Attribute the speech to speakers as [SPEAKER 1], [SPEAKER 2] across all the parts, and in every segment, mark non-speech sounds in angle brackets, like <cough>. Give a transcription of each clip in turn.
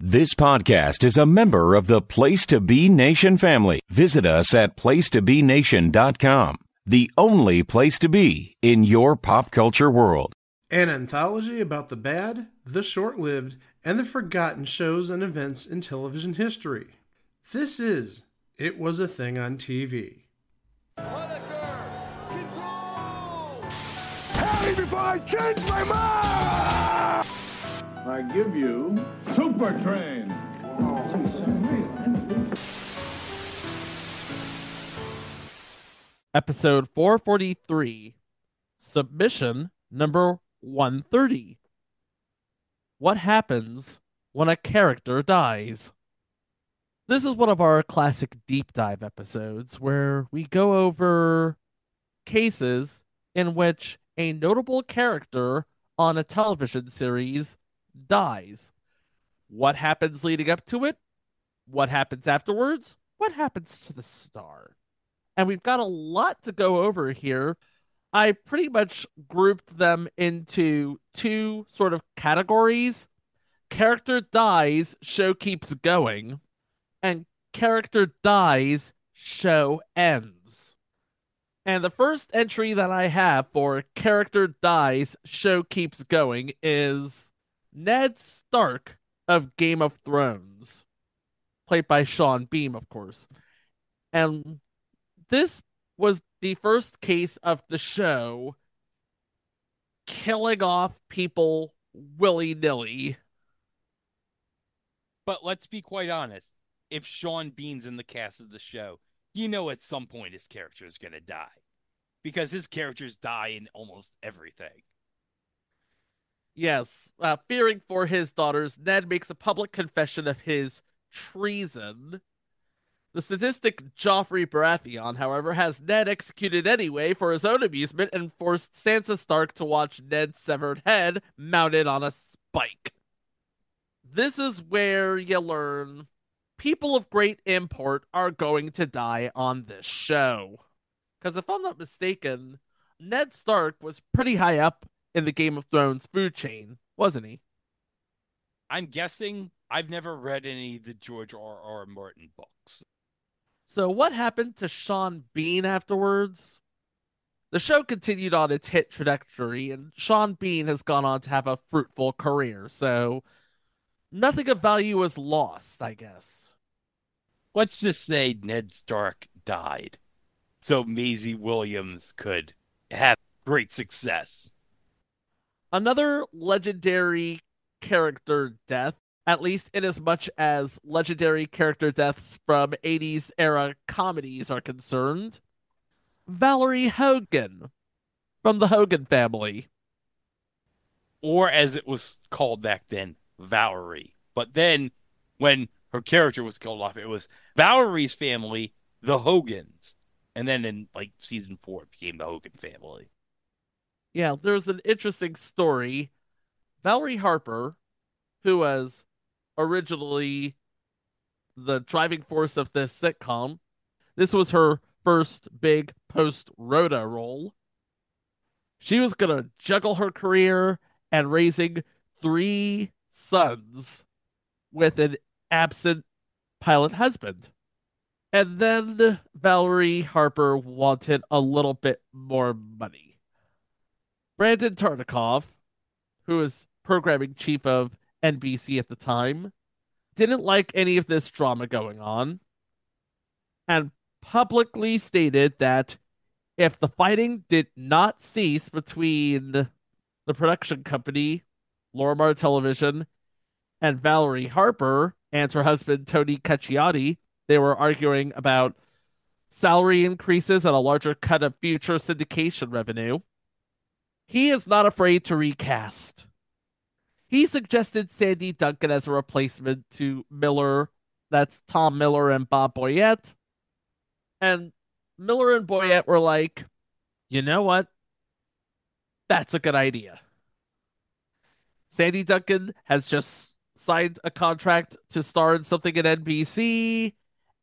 [SPEAKER 1] This podcast is a member of the Place to Be Nation family. Visit us at placetobenation.com, the only place to be in your pop culture world.
[SPEAKER 2] An anthology about the bad, the short lived, and the forgotten shows and events in television history. This is It Was a Thing on TV.
[SPEAKER 3] Punisher! Control!
[SPEAKER 4] Tell me before I change my mind!
[SPEAKER 5] I give you Supertrain.
[SPEAKER 6] Episode 443, submission number 130. What happens when a character dies? This is one of our classic deep dive episodes where we go over cases in which a notable character on a television series dies. What happens leading up to it? What happens afterwards? What happens to the star? And we've got a lot to go over here. I pretty much grouped them into two sort of categories character dies, show keeps going, and character dies, show ends. And the first entry that I have for character dies, show keeps going is Ned Stark of Game of Thrones, played by Sean Bean, of course. And this was the first case of the show killing off people willy nilly.
[SPEAKER 7] But let's be quite honest. If Sean Bean's in the cast of the show, you know at some point his character is going to die. Because his characters die in almost everything.
[SPEAKER 6] Yes, uh, fearing for his daughters, Ned makes a public confession of his treason. The sadistic Joffrey Baratheon, however, has Ned executed anyway for his own amusement and forced Sansa Stark to watch Ned's severed head mounted on a spike. This is where you learn people of great import are going to die on this show. Because if I'm not mistaken, Ned Stark was pretty high up in the Game of Thrones food chain, wasn't he?
[SPEAKER 7] I'm guessing I've never read any of the George R. R. Martin books.
[SPEAKER 6] So, what happened to Sean Bean afterwards? The show continued on its hit trajectory, and Sean Bean has gone on to have a fruitful career, so nothing of value was lost, I guess.
[SPEAKER 7] Let's just say Ned Stark died so Maisie Williams could have great success.
[SPEAKER 6] Another legendary character death, at least in as much as legendary character deaths from 80s era comedies are concerned. Valerie Hogan from the Hogan family.
[SPEAKER 7] Or as it was called back then, Valerie. But then when her character was killed off, it was Valerie's family, the Hogans. And then in like season four, it became the Hogan family.
[SPEAKER 6] Yeah, there's an interesting story. Valerie Harper, who was originally the driving force of this sitcom, this was her first big post Rhoda role. She was going to juggle her career and raising three sons with an absent pilot husband. And then Valerie Harper wanted a little bit more money. Brandon Tartikoff, who was programming chief of NBC at the time, didn't like any of this drama going on and publicly stated that if the fighting did not cease between the production company, Lorimar Television, and Valerie Harper and her husband Tony Cacciotti, they were arguing about salary increases and a larger cut of future syndication revenue. He is not afraid to recast. He suggested Sandy Duncan as a replacement to Miller. That's Tom Miller and Bob Boyett. And Miller and Boyett were like, you know what? That's a good idea. Sandy Duncan has just signed a contract to star in something at NBC,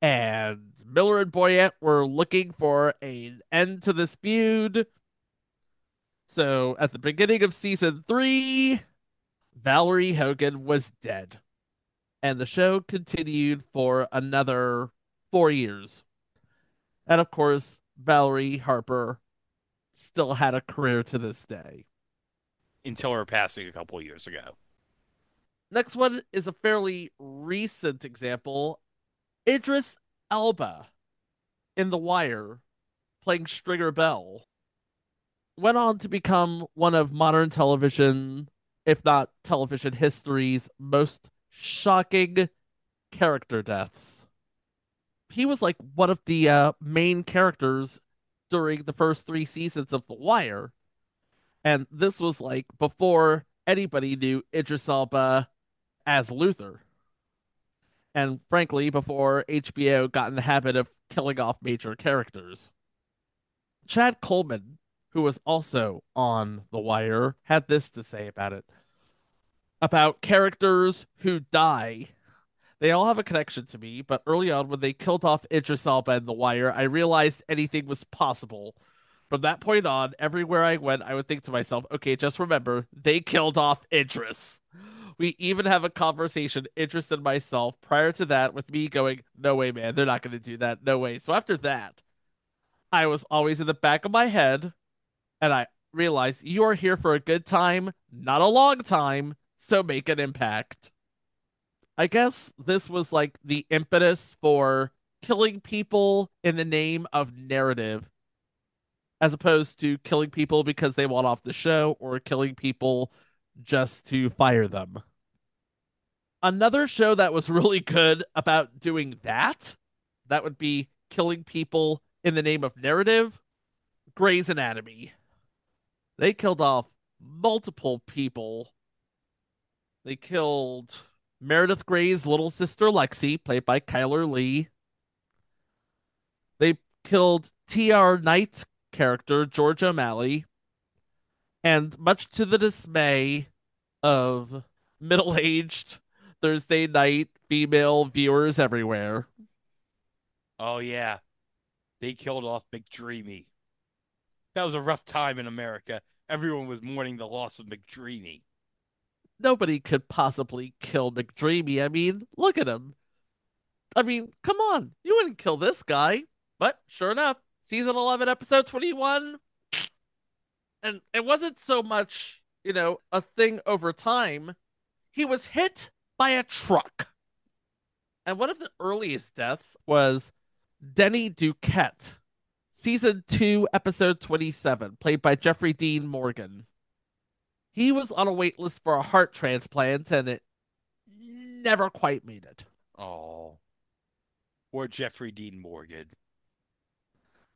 [SPEAKER 6] and Miller and Boyett were looking for an end to this feud. So at the beginning of season three, Valerie Hogan was dead. And the show continued for another four years. And of course, Valerie Harper still had a career to this day.
[SPEAKER 7] Until her passing a couple years ago.
[SPEAKER 6] Next one is a fairly recent example. Idris Elba in The Wire, playing Stringer Bell, went on to become one of modern television, if not television history's most shocking character deaths. He was like one of the uh, main characters during the first three seasons of The Wire. And this was like before anybody knew Idris Elba as Luther. And frankly, before HBO got in the habit of killing off major characters. Chad Coleman, who was also on The Wire, had this to say about it about characters who die. They all have a connection to me, but early on, when they killed off Idris Elba The Wire, I realized anything was possible. From that point on, everywhere I went, I would think to myself, okay, just remember, they killed off Idris. We even have a conversation, Idris and myself, prior to that, with me going, no way, man, they're not going to do that. No way. So after that, I was always in the back of my head, and I realize you are here for a good time, not a long time, so make an impact. I guess this was like the impetus for killing people in the name of narrative as opposed to killing people because they want off the show or killing people just to fire them. Another show that was really good about doing that, that would be killing people in the name of narrative, Grey's Anatomy. They killed off multiple people. They killed Meredith Grey's little sister Lexi, played by Chyler Leigh. They killed T.R. Knight's character, George O'Malley. And much to the dismay of middle aged Thursday night female viewers everywhere.
[SPEAKER 7] Oh, yeah. They killed off McDreamy. That was a rough time in America. Everyone was mourning the loss of McDreamy.
[SPEAKER 6] Nobody could possibly kill McDreamy. I mean, look at him. I mean, come on. You wouldn't kill this guy. But sure enough, season 11, episode 21. And it wasn't so much, you know, a thing over time. He was hit by a truck. And one of the earliest deaths was Denny Duquette, season 2, episode 27, played by Jeffrey Dean Morgan. He was on a wait list for a heart transplant and it never quite made it.
[SPEAKER 7] Oh. Or Jeffrey Dean Morgan.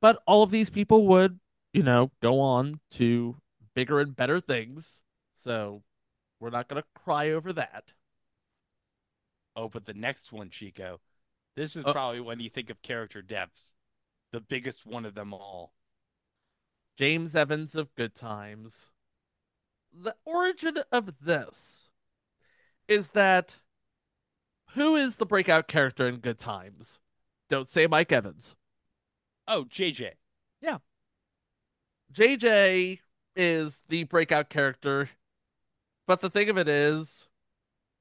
[SPEAKER 6] But all of these people would, you know, go on to bigger and better things. So we're not going to cry over that.
[SPEAKER 7] Oh, but the next one, Chico, this is
[SPEAKER 6] Oh.
[SPEAKER 7] probably when you think of character deaths, the biggest one of them all.
[SPEAKER 6] James Evans of Good Times. The origin of this is that who is the breakout character in Good Times? Don't say Mike Evans.
[SPEAKER 7] Oh, JJ. Yeah.
[SPEAKER 6] JJ is the breakout character, but the thing of it is,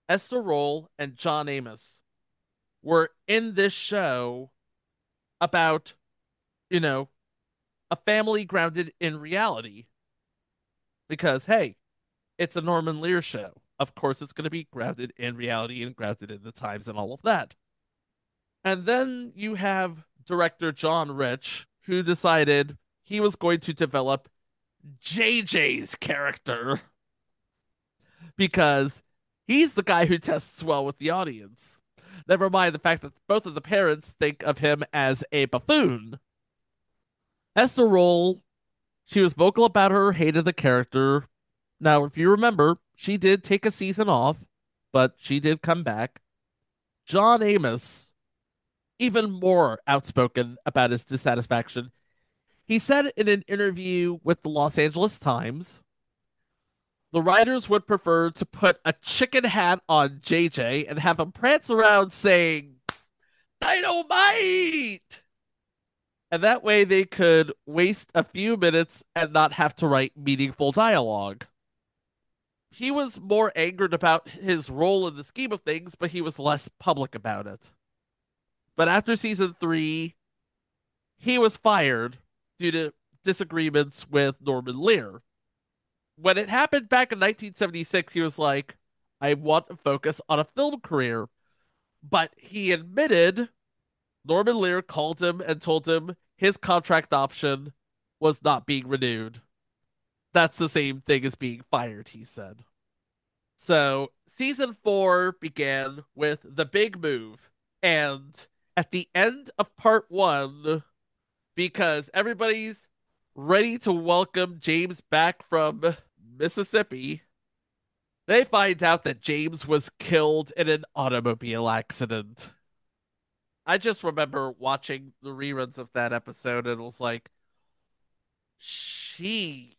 [SPEAKER 6] Esther Rolle and John Amos were in this show about, you know, a family grounded in reality. Because, hey, it's a Norman Lear show. Of course, it's going to be grounded in reality and grounded in the times and all of that. And then you have director John Rich, who decided he was going to develop JJ's character because he's the guy who tests well with the audience. Never mind the fact that both of the parents think of him as a buffoon. Esther Rolle, she was vocal about her hate of the character. Now, if you remember, she did take a season off, but she did come back. John Amos, even more outspoken about his dissatisfaction. He said in an interview with the Los Angeles Times the writers would prefer to put a chicken hat on JJ and have him prance around saying, Dynamite! And that way they could waste a few minutes and not have to write meaningful dialogue. he was more angered about his role in the scheme of things, but he was less public about it. But after season three, he was fired due to disagreements with Norman Lear. When it happened back in 1976, he was like, I want to focus on a film career. But he admitted Norman Lear called him and told him his contract option was not being renewed. That's the same thing as being fired, he said. So, season four began with the big move. And at the end of part one, because everybody's ready to welcome James back from Mississippi, they find out that James was killed in an automobile accident. I just remember watching the reruns of that episode and it was like, she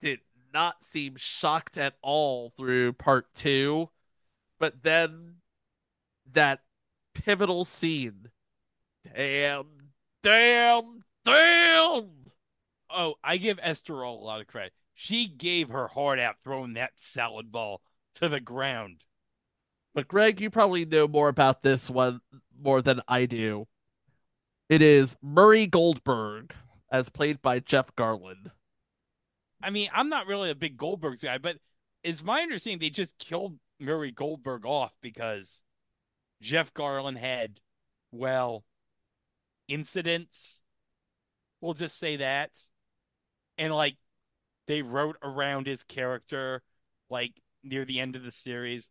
[SPEAKER 6] did not seem shocked at all through part two. But then that pivotal scene. Damn, damn, damn.
[SPEAKER 7] Oh, I give Esther Rolle a lot of credit. She gave her heart out throwing that salad ball to the ground.
[SPEAKER 6] But Greg, you probably know more about this one more than I do. It is Murray Goldberg, as played by Jeff Garlin.
[SPEAKER 7] I mean, I'm not really a big Goldberg guy, but it's my understanding they just killed Murray Goldberg off because Jeff Garlin had, well, incidents. We'll just say that. And like they wrote around his character like near the end of the series.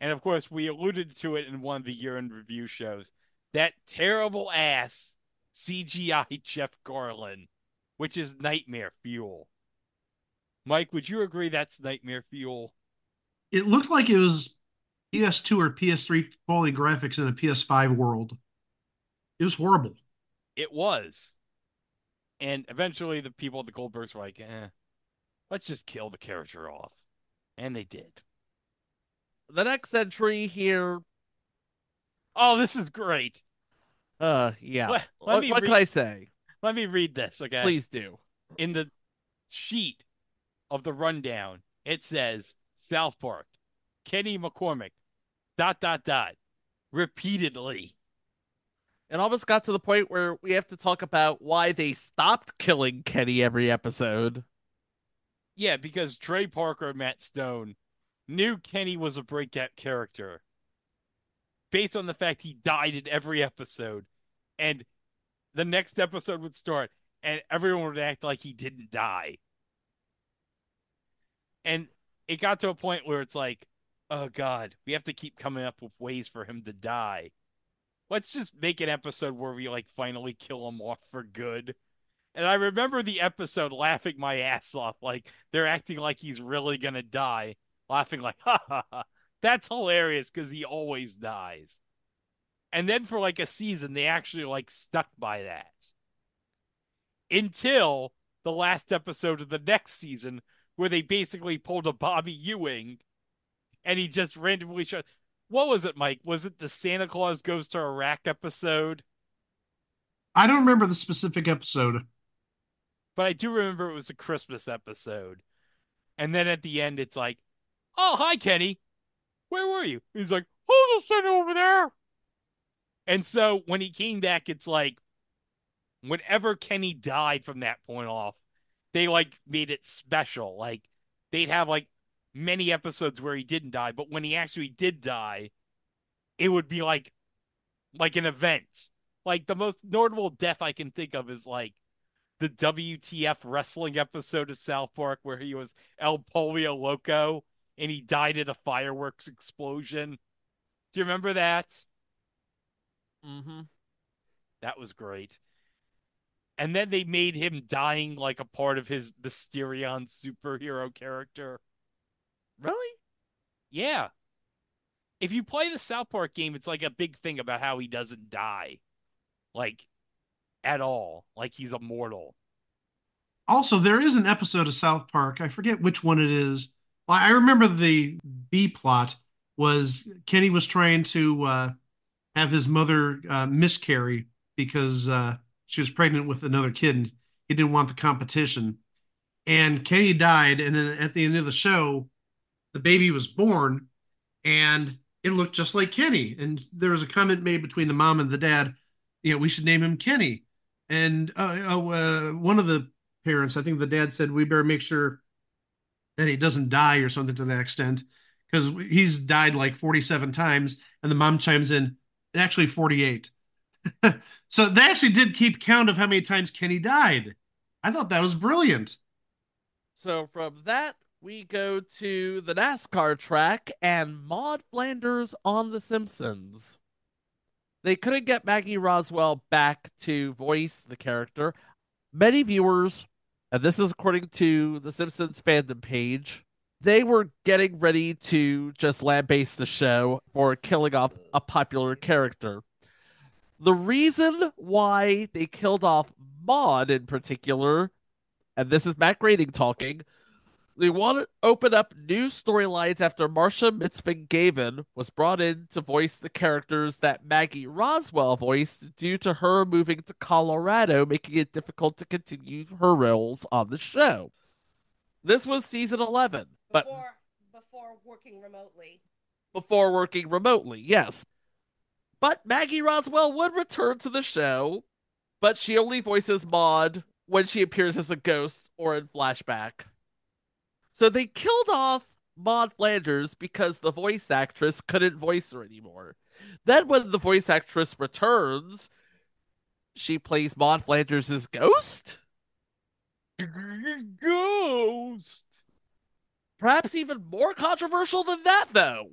[SPEAKER 7] And of course, we alluded to it in one of the year in review shows. That terrible ass CGI Jeff Garlin, which is nightmare fuel. Mike, would you agree that's nightmare fuel?
[SPEAKER 2] It looked like it was PS2 or PS3 quality graphics in a PS5 world. It was horrible.
[SPEAKER 7] It was. And eventually the people at the Goldbergs were like, eh, let's just kill the character off. And they did.
[SPEAKER 6] The next entry here.
[SPEAKER 7] Oh, this is great.
[SPEAKER 6] Uh, yeah.
[SPEAKER 7] Let- let
[SPEAKER 6] what what
[SPEAKER 7] read-
[SPEAKER 6] can I say?
[SPEAKER 7] Let me read this, okay?
[SPEAKER 6] Please do.
[SPEAKER 7] in the sheet of the rundown, it says South Park, Kenny McCormick, dot, dot, dot, repeatedly.
[SPEAKER 6] It almost got to the point where we have to talk about why they stopped killing Kenny every episode.
[SPEAKER 7] Yeah, because Trey Parker and Matt Stone knew Kenny was a breakout character based on the fact he died in every episode. And the next episode would start and everyone would act like he didn't die. And it got to a point where it's like, oh God, we have to keep coming up with ways for him to die. Let's just make an episode where we like finally kill him off for good. And I remember the episode laughing my ass off, like they're acting like he's really gonna die, laughing like, ha ha ha. That's hilarious because he always dies. And then for like a season, they actually like stuck by that. Until the last episode of the next season, where they basically pulled a Bobby Ewing and he just randomly shot. What was it, Mike? Was it the Santa Claus Goes to Iraq episode?
[SPEAKER 2] I don't remember the specific episode.
[SPEAKER 7] but I do remember it was a Christmas episode. And then at the end, it's like, "Oh, hi, Kenny. Where were you?" He's like, Who's the center over there." And so when he came back, it's like, whenever Kenny died from that point off, they like made it special. Like they'd have like many episodes where he didn't die, but when he actually did die, it would be like like an event. Like the most notable death I can think of is like the WTF wrestling episode of South Park where he was El Polio Loco and he died in a fireworks explosion. Do you remember that?
[SPEAKER 6] Mm-hmm.
[SPEAKER 7] That was great. And then they made him dying like a part of his Mysterion superhero character.
[SPEAKER 6] Really?
[SPEAKER 7] Yeah. If you play the South Park game, it's like a big thing about how he doesn't die. Like, at all. Like he's immortal.
[SPEAKER 2] Also, there is an episode of South Park. I forget which one it is. I remember the B plot was Kenny was trying to uh, have his mother uh, miscarry because uh, she was pregnant with another kid and he didn't want the competition. And Kenny died. And then at the end of the show, the baby was born, and it looked just like Kenny. And there was a comment made between the mom and the dad, you know, we should name him Kenny. And uh, uh, one of the parents, I think the dad said, we better make sure that he doesn't die or something to that extent because he's died like 47 times. And the mom chimes in, actually 48. <laughs> so they actually did keep count of how many times Kenny died. I thought that was brilliant.
[SPEAKER 6] So from that, we go to the NASCAR track and Maude Flanders on The Simpsons. They couldn't get Maggie Roswell back to voice the character. Many viewers, and this is according to the Simpsons fandom page, they were getting ready to just lambaste the show for killing off a popular character. The reason why they killed off Maude in particular, and this is Matt Groening talking, they want to open up new storylines after Marcia Mitzman-Gaven was brought in to voice the characters that Maggie Roswell voiced due to her moving to Colorado, making it difficult to continue her roles on the show. This was season 11, but
[SPEAKER 8] before before working remotely.
[SPEAKER 6] before working remotely, yes. But Maggie Roswell would return to the show, but she only voices Maude when she appears as a ghost or in flashback. So they killed off Maude Flanders because the voice actress couldn't voice her anymore. Then when the voice actress returns, she plays Maude Flanders' ghost? <laughs>
[SPEAKER 7] Ghost.
[SPEAKER 6] Perhaps even more controversial than that, though.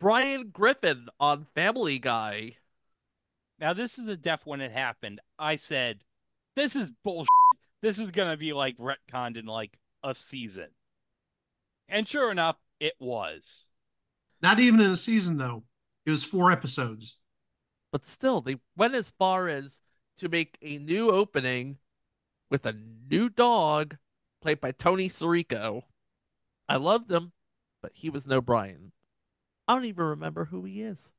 [SPEAKER 6] Brian Griffin on Family Guy.
[SPEAKER 7] Now this is a death when it happened. I said, "This is bullshit. This is gonna be like retconned in like a season," and sure enough, it was.
[SPEAKER 2] Not even in a season, though. It was four episodes.
[SPEAKER 6] But still, they went as far as to make a new opening with a new dog played by Tony Sirico. I loved him, but he was no Brian. I don't even remember who he is.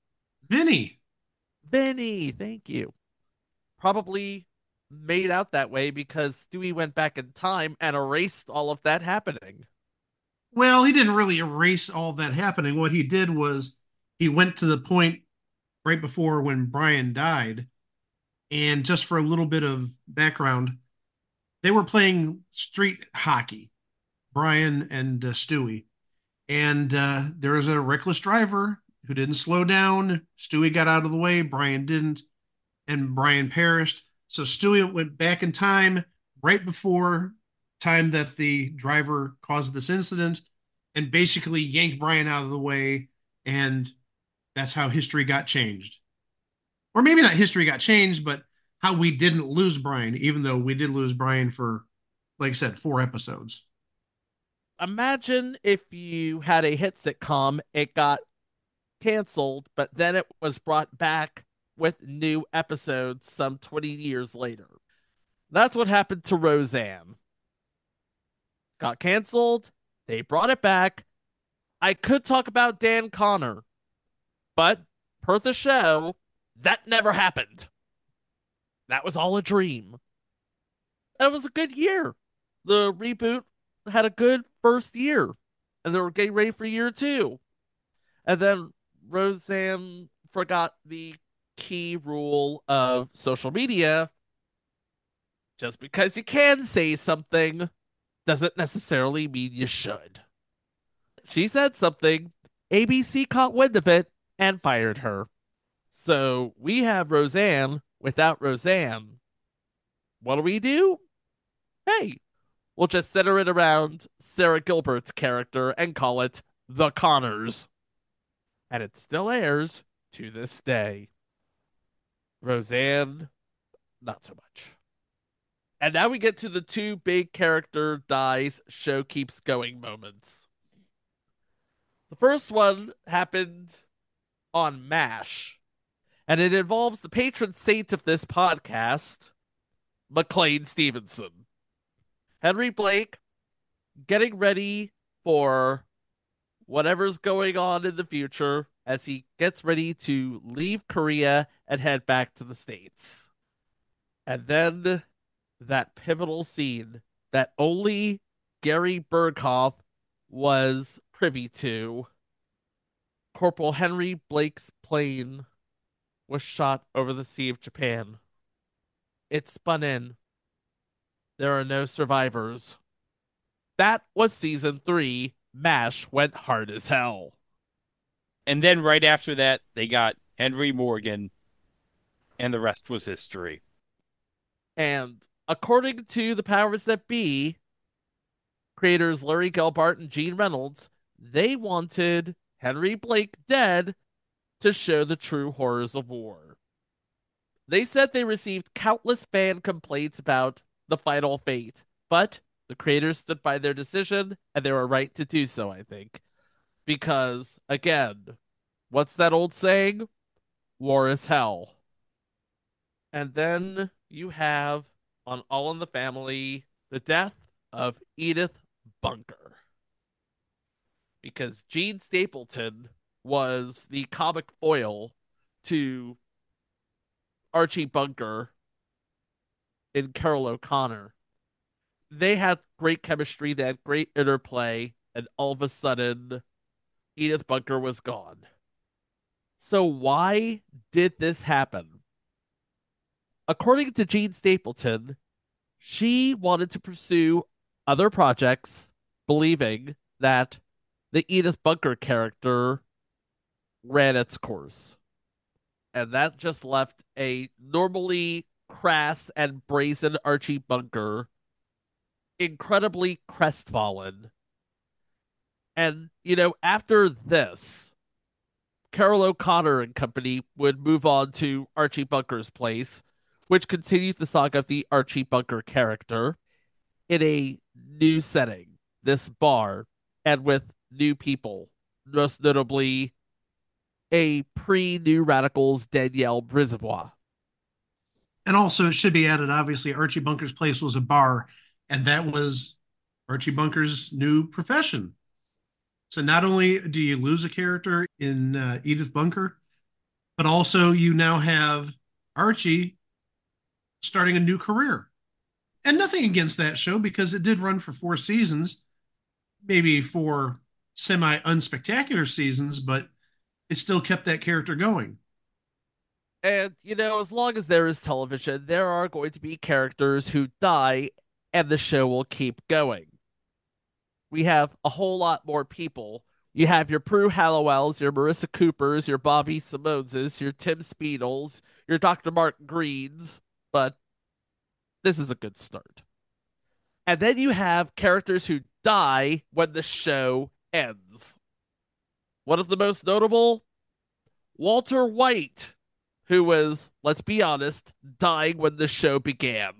[SPEAKER 2] Vinny.
[SPEAKER 6] Vinny, thank you. Probably made out that way because Stewie went back in time and erased all of that happening.
[SPEAKER 2] Well, he didn't really erase all that happening. What he did was he went to the point right before when Brian died. And just for a little bit of background, they were playing street hockey, Brian and uh, Stewie. And uh, there was a reckless driver who didn't slow down. Stewie got out of the way, Brian didn't, and Brian perished. So Stewie went back in time right before time that the driver caused this incident and basically yanked Brian out of the way and that's how history got changed. Or maybe not history got changed, but how we didn't lose Brian, even though we did lose Brian for, like I said, four episodes.
[SPEAKER 6] Imagine if you had a hit sitcom, it got canceled, but then it was brought back with new episodes some 20 years later. That's what happened to Roseanne. Got canceled, they brought it back. I could talk about Dan Connor, but per the show, that never happened. That was all a dream. And it was a good year. The reboot had a good first year, and they were getting ready for year two. And then Roseanne forgot the key rule of social media. Just because you can say something doesn't necessarily mean you should. She said something, ABC caught wind of it and fired her. So we have Roseanne without Roseanne. What do we do? Hey, we'll just center it around Sara Gilbert's character and call it The Connors. And it still airs to this day. Roseanne, not so much. And now we get to the two big character dies, show keeps going moments. The first one happened on MASH, and it involves the patron saint of this podcast, McLean Stevenson. Henry Blake getting ready for whatever's going on in the future as he gets ready to leave Korea and head back to the States. And then that pivotal scene that only Gary Burghoff was privy to, Corporal Henry Blake's plane was shot over the Sea of Japan. It spun in. There are no survivors. That was season three. MASH went hard as hell.
[SPEAKER 7] And then right after that, they got Henry Morgan, and the rest was history.
[SPEAKER 6] And according to the powers that be, creators Larry Gelbart and Gene Reynolds, they wanted Henry Blake dead to show the true horrors of war. They said they received countless fan complaints about the final fate, but the creators stood by their decision, and they were right to do so, I think. Because, again, what's that old saying? War is hell. And then you have on All in the Family the death of Edith Bunker. Because Jean Stapleton was the comic foil to Archie Bunker in Carroll O'Connor. They had great chemistry, they had great interplay, and all of a sudden, Edith Bunker was gone. So, why did this happen? According to Jean Stapleton, she wanted to pursue other projects, believing that the Edith Bunker character ran its course. And that just left a normally crass and brazen Archie Bunker incredibly crestfallen. And, you know, after this, Carroll O'Connor and company would move on to Archie Bunker's place, which continues the saga of the Archie Bunker character in a new setting, this bar, and with new people, most notably a pre New Radicals Danielle Brisebois.
[SPEAKER 2] And also, it should be added obviously, Archie Bunker's place was a bar, and that was Archie Bunker's new profession. So, not only do you lose a character in uh, Edith Bunker, but also you now have Archie starting a new career. And nothing against that show because it did run for four seasons, maybe four semi unspectacular seasons, but it still kept that character going.
[SPEAKER 6] And, you know, as long as there is television, there are going to be characters who die and the show will keep going. We have a whole lot more people. You have your Prue Halliwells, your Marissa Coopers, your Bobby Simoneses, your Tim Speedles, your Dr. Mark Greens, but this is a good start. And then you have characters who die when the show ends. One of the most notable, Walter White, who was, let's be honest, dying when the show began.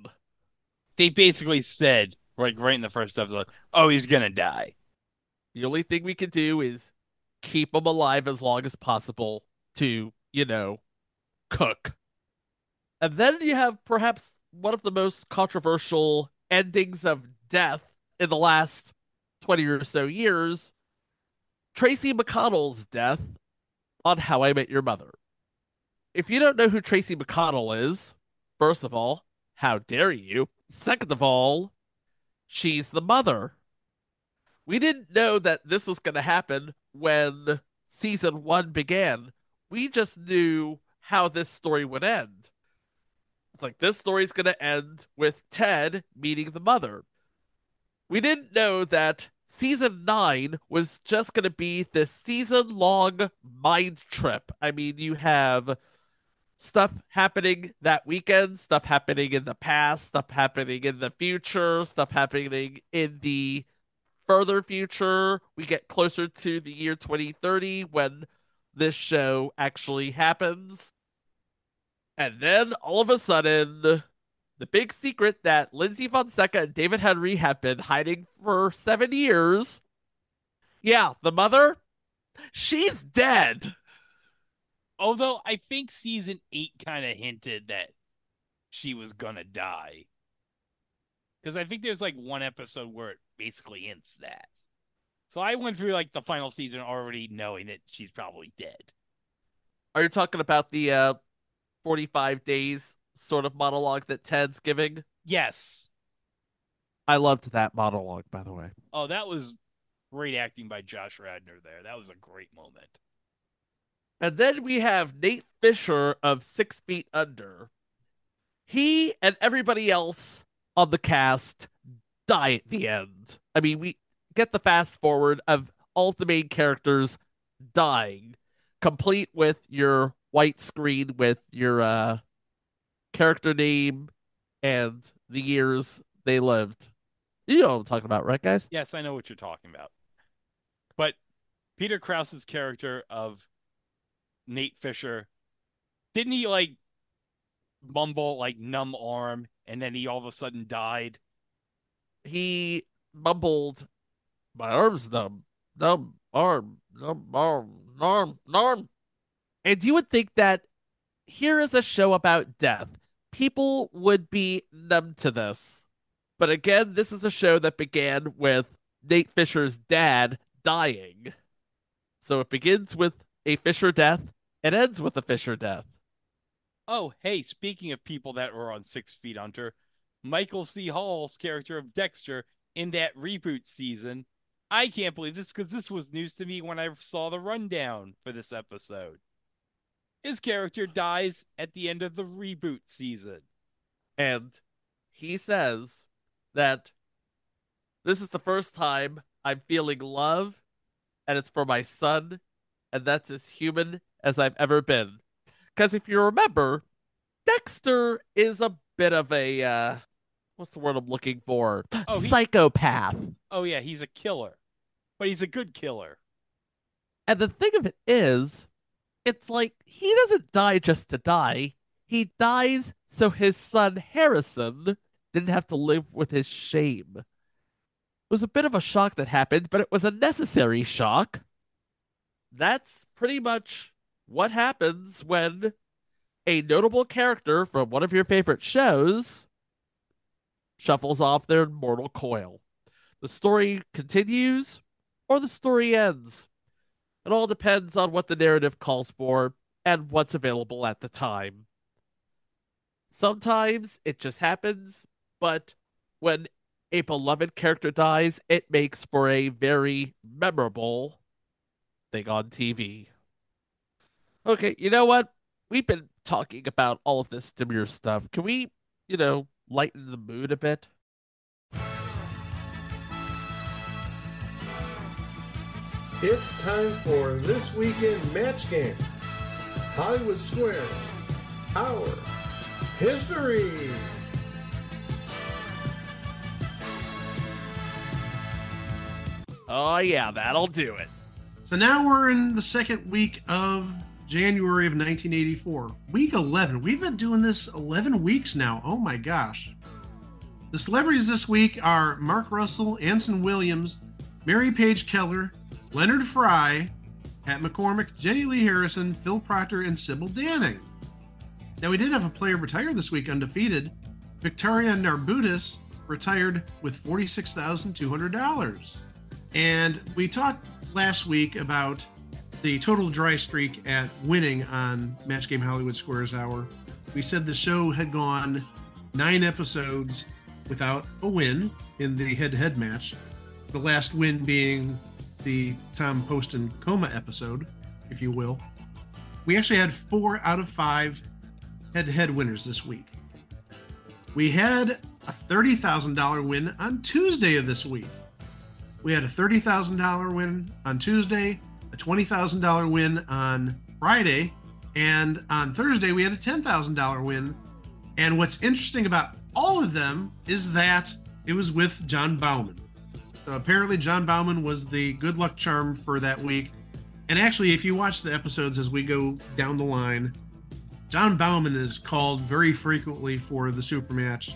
[SPEAKER 7] They basically said, like right in the first episode, oh, he's gonna die.
[SPEAKER 6] The only thing we can do is keep him alive as long as possible to, you know, cook. And then you have perhaps one of the most controversial endings of death in the last 20 or so years Tracy McConnell's death on How I Met Your Mother. If you don't know who Tracy McConnell is, first of all, how dare you? Second of all, she's the mother. We didn't know that this was going to happen when season one began. We just knew how this story would end. It's like this story's going to end with Ted meeting the mother. We didn't know that season nine was just going to be this season long mind trip. I mean, you have stuff happening that weekend, stuff happening in the past, stuff happening in the future, stuff happening in the further future. We get closer to the year 2030 when this show actually happens. And then all of a sudden, the big secret that Lyndsy Fonseca and David Henrie have been hiding for seven years. Yeah, the mother, she's dead.
[SPEAKER 7] Although I think season eight kind of hinted that she was gonna die. Because I think there's like one episode where it basically hints that. So I went through like the final season already knowing that she's probably dead.
[SPEAKER 6] Are you talking about the uh, 45 days sort of monologue that Ted's giving?
[SPEAKER 7] Yes.
[SPEAKER 6] I loved that monologue, by the way.
[SPEAKER 7] Oh, that was great acting by Josh Radnor there. That was a great moment.
[SPEAKER 6] And then we have Nate Fisher of Six Feet Under. He and everybody else on the cast die at the end. I mean, we get the fast forward of all the main characters dying, complete with your white screen with your uh, character name and the years they lived. You know what I'm talking about, right, guys?
[SPEAKER 7] Yes, I know what you're talking about. But Peter Krause's character of Nate Fisher, didn't he like mumble like numb arm and then he all of a sudden died?
[SPEAKER 6] He mumbled, My arm's numb, numb arm, numb arm, arm, arm. And you would think that here is a show about death. People would be numb to this. But again, this is a show that began with Nate Fisher's dad dying. So it begins with a Fisher death and ends with a Fisher death.
[SPEAKER 7] Oh, hey, speaking of people that were on Six Feet Under, Michael C. Hall's character of Dexter in that reboot season. I can't believe this because this was news to me when I saw the rundown for this episode. His character dies at the end of the reboot season.
[SPEAKER 6] And he says that this is the first time I'm feeling love, and it's for my son, and that's as human as I've ever been. Because if you remember, Dexter is a bit of a uh, what's the word I'm looking for?
[SPEAKER 7] Oh, he-
[SPEAKER 6] Psychopath.
[SPEAKER 7] Oh, yeah, he's a killer, but he's a good killer.
[SPEAKER 6] And the thing of it is, it's like he doesn't die just to die. He dies so his son Harrison didn't have to live with his shame. It was a bit of a shock that happened, but it was a necessary shock. That's pretty much what happens when a notable character from one of your favorite shows shuffles off their mortal coil. The story continues or the story ends. It all depends on what the narrative calls for and what's available at the time. Sometimes it just happens, but when a beloved character dies, it makes for a very memorable thing on TV. Okay, you know what? We've been talking about all of this Demure stuff. Can we, you know, lighten the mood a bit?
[SPEAKER 9] It's time for this weekend match game. Hollywood Square. Our history.
[SPEAKER 6] Oh, yeah, that'll do it.
[SPEAKER 2] So now we're in the second week of January of 1984. Week 11. We've been doing this 11 weeks now. Oh my gosh. The celebrities this week are Mark Russell, Anson Williams, Mary Page Keller, Leonard Frey, Pat McCormick, Jenilee Harrison, Phil Proctor, and Sybil Danning. Now, we did have a player retire this week undefeated. Victoria Narbutis retired with $46,200. And we talked last week about the total dry streak at winning on Match Game Hollywood Squares Hour. We said the show had gone nine episodes without a win in the head to head match. The last win being the Tom Poston coma episode, if you will. We actually had four out of five head to head winners this week. We had a $30,000 win on Tuesday of this week. We had a $30,000 win on Tuesday, a $20,000 win on Friday, and on Thursday we had a $10,000 win. And what's interesting about all of them is that it was with John Bauman. Apparently, John Bauman was the good luck charm for that week. And actually, if you watch the episodes as we go down the line, John Bauman is called very frequently for the super match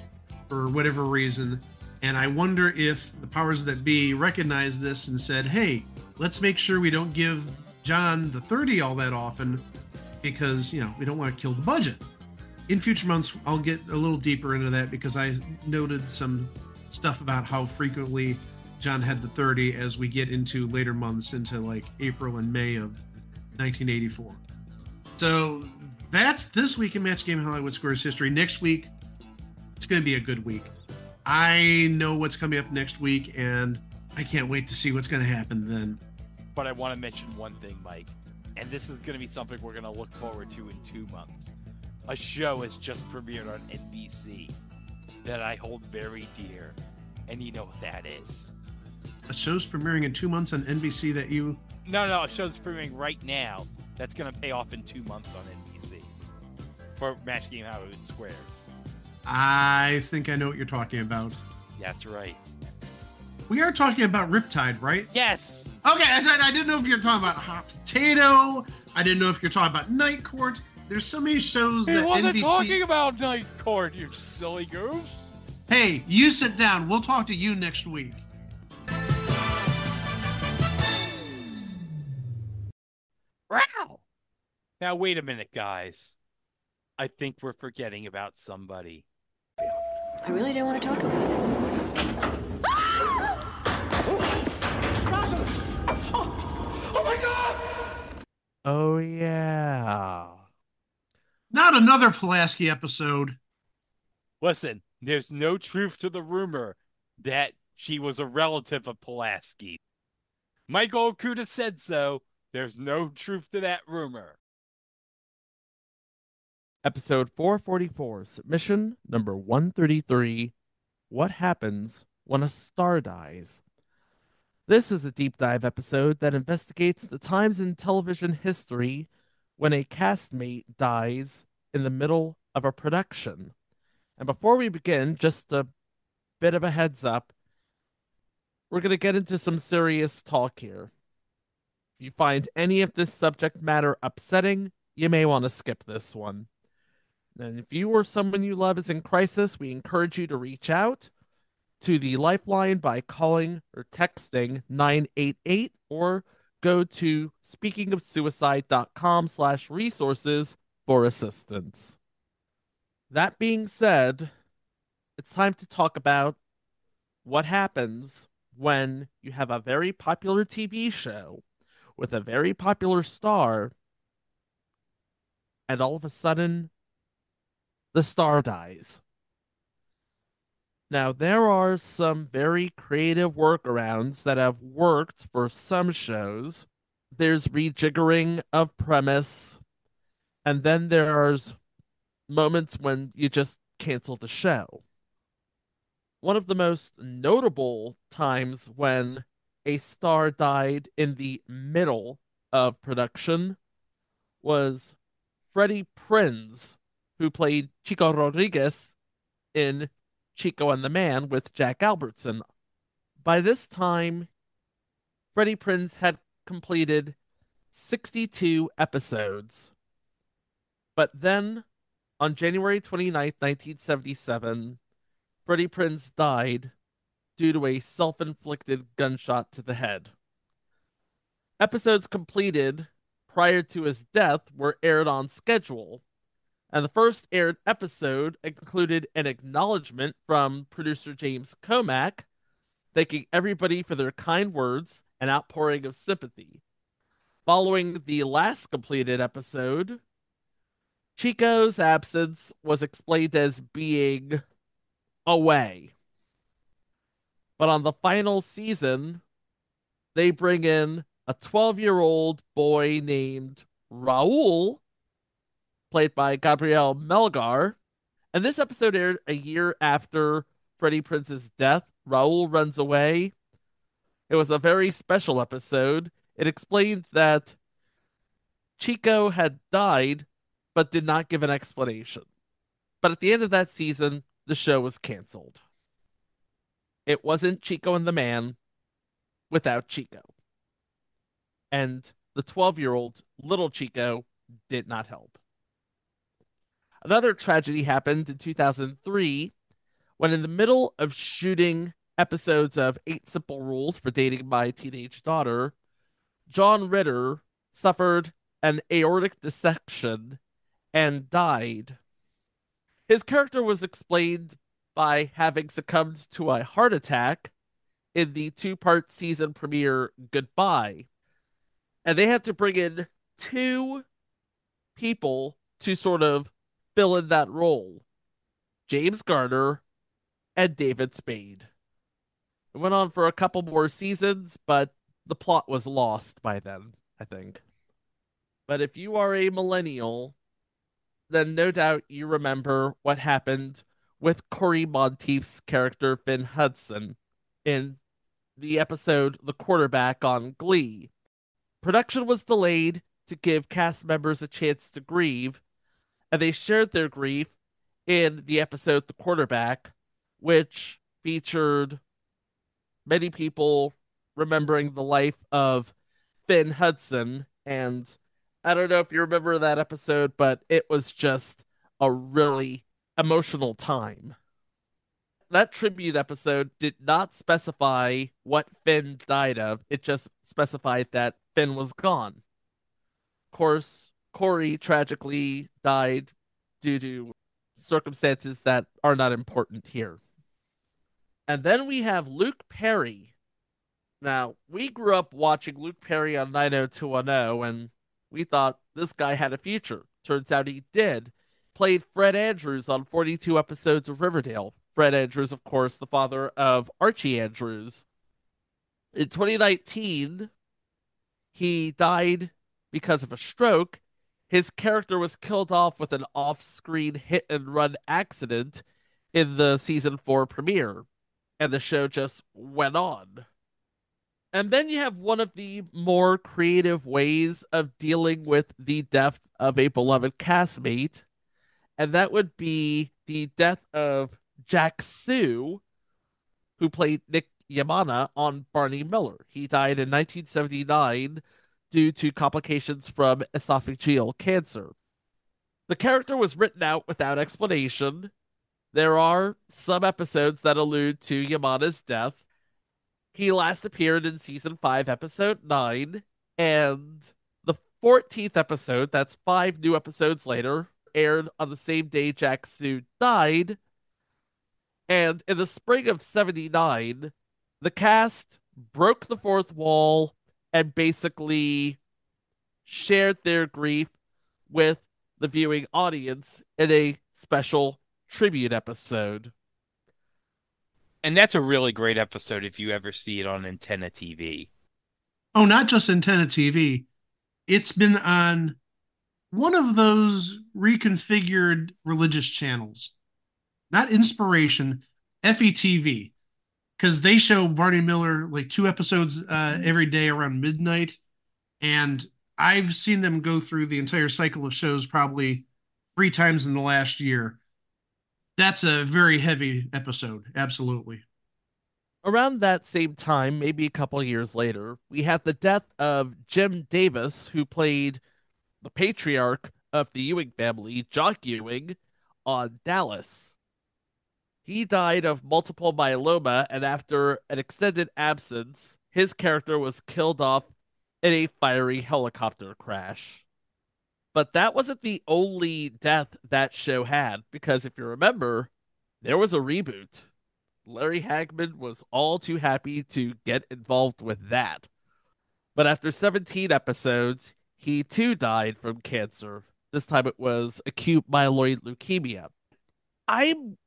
[SPEAKER 2] for whatever reason. And I wonder if the powers that be recognized this and said, hey, let's make sure we don't give John the 30 all that often because, you know, we don't want to kill the budget. In future months, I'll get a little deeper into that because I noted some stuff about how frequently John had the 30 as we get into later months, into like April and May of 1984. So that's this week in Match Game Hollywood Squares history. Next week, it's going to be a good week. I know what's coming up next week, and I can't wait to see what's going to happen then.
[SPEAKER 7] But I want to mention one thing, Mike, and this is going to be something we're going to look forward to in two months. A show has just premiered on NBC that I hold very dear, and you know what that is.
[SPEAKER 2] A show's premiering in two months on NBC that you.
[SPEAKER 7] No, no, a show's premiering right now that's going to pay off in two months on NBC for Match Game Hollywood Squares.
[SPEAKER 2] I think I know what you're talking about.
[SPEAKER 7] That's right.
[SPEAKER 2] We are talking about Riptide, right?
[SPEAKER 7] Yes.
[SPEAKER 2] Okay, I said I didn't know if you're talking about Hot Potato. I didn't know if you're talking about Night Court. There's so many shows that.
[SPEAKER 7] He
[SPEAKER 2] that
[SPEAKER 7] wasn't
[SPEAKER 2] NBC.
[SPEAKER 7] talking about Night Court, you silly goose.
[SPEAKER 2] Hey, you sit down. We'll talk to you next week.
[SPEAKER 7] Now wait a minute, guys. I think we're forgetting about somebody.
[SPEAKER 10] I really don't want to talk about it.
[SPEAKER 4] Oh my god!
[SPEAKER 6] Oh yeah.
[SPEAKER 2] Not another Pulaski episode.
[SPEAKER 7] Listen, there's no truth to the rumor that she was a relative of Pulaski. Michael Okuda said so. There's no truth to that rumor.
[SPEAKER 6] Episode 444, submission number 133 What Happens When a Star Dies? This is a deep dive episode that investigates the times in television history when a castmate dies in the middle of a production. And before we begin, just a bit of a heads up we're going to get into some serious talk here. If you find any of this subject matter upsetting, you may want to skip this one. And if you or someone you love is in crisis, we encourage you to reach out to the Lifeline by calling or texting 988 or go to speakingofsuicide.com slash resources for assistance. That being said, it's time to talk about what happens when you have a very popular TV show with a very popular star and all of a sudden the star dies. Now, there are some very creative workarounds that have worked for some shows. There's rejiggering of premise, and then there's moments when you just cancel the show. One of the most notable times when a star died in the middle of production was Freddie Prinze, who played Chico Rodriguez in Chico and the Man with Jack Albertson. By this time, Freddie Prinze had completed 62 episodes. But then, on January 29, 1977, Freddie Prinze died due to a self inflicted gunshot to the head. Episodes completed prior to his death were aired on schedule, and the first aired episode included an acknowledgement from producer James Komack, thanking everybody for their kind words and outpouring of sympathy. Following the last completed episode, Chico's absence was explained as being away. But on the final season, they bring in a 12 year old boy named Raul, played by Gabriel Melgar. And this episode aired a year after Freddie Prinze's death. Raul runs away. It was a very special episode. It explains that Chico had died, but did not give an explanation. But at the end of that season, the show was canceled. It wasn't Chico and the Man without Chico. And the 12 year old little Chico did not help. Another tragedy happened in 2003 when, in the middle of shooting episodes of Eight Simple Rules for Dating My Teenage Daughter, John Ritter suffered an aortic dissection and died. His character was explained by having succumbed to a heart attack in the two part season premiere Goodbye. And they had to bring in two people to sort of fill in that role James Garner and David Spade. It went on for a couple more seasons, but the plot was lost by then, I think. But if you are a millennial, then no doubt you remember what happened with Cory Monteith's character Finn Hudson in the episode The Quarterback on Glee. Production was delayed to give cast members a chance to grieve, and they shared their grief in the episode The Quarterback, which featured many people remembering the life of Finn Hudson. And I don't know if you remember that episode, but it was just a really emotional time. That tribute episode did not specify what Finn died of, it just specified that Finn was gone. Of course, Cory tragically died due to circumstances that are not important here. And then we have Luke Perry. Now, we grew up watching Luke Perry on 90210, and we thought this guy had a future. Turns out he did. Played Fred Andrews on 42 episodes of Riverdale. Fred Andrews, of course, the father of Archie Andrews. In 2019, he died because of a stroke. His character was killed off with an off screen hit and run accident in the season four premiere and the show just went on. And then you have one of the more creative ways of dealing with the death of a beloved castmate, and that would be the death of Jack Soo, who played Nick Yemana on Barney Miller. He died in 1979 due to complications from esophageal cancer. The character was written out without explanation, there are some episodes that allude to Yemana's death. He last appeared in season 5, episode 9, and the 14th episode, that's five new episodes later, aired on the same day Jack Soo died. And in the spring of 79, the cast broke the fourth wall and basically shared their grief with the viewing audience in a special tribute episode.
[SPEAKER 7] And that's a really great episode if you ever see it on Antenna TV.
[SPEAKER 2] Oh, not just Antenna TV. It's been on one of those reconfigured religious channels. Not Inspiration, FETV. Because they show Barney Miller like two episodes uh, every day around midnight. And I've seen them go through the entire cycle of shows probably three times in the last year that's a very heavy episode. Absolutely.
[SPEAKER 6] Around that same time, maybe a couple years later, we had the death of Jim Davis, who played the patriarch of the Ewing family, Jock Ewing, on Dallas. He died of multiple myeloma, and after an extended absence, his character was killed off in a fiery helicopter crash. But that wasn't the only death that show had, because if you remember, there was a reboot. Larry Hagman was all too happy to get involved with that. But after 17 episodes, he too died from cancer. This time it was acute myeloid leukemia. I'm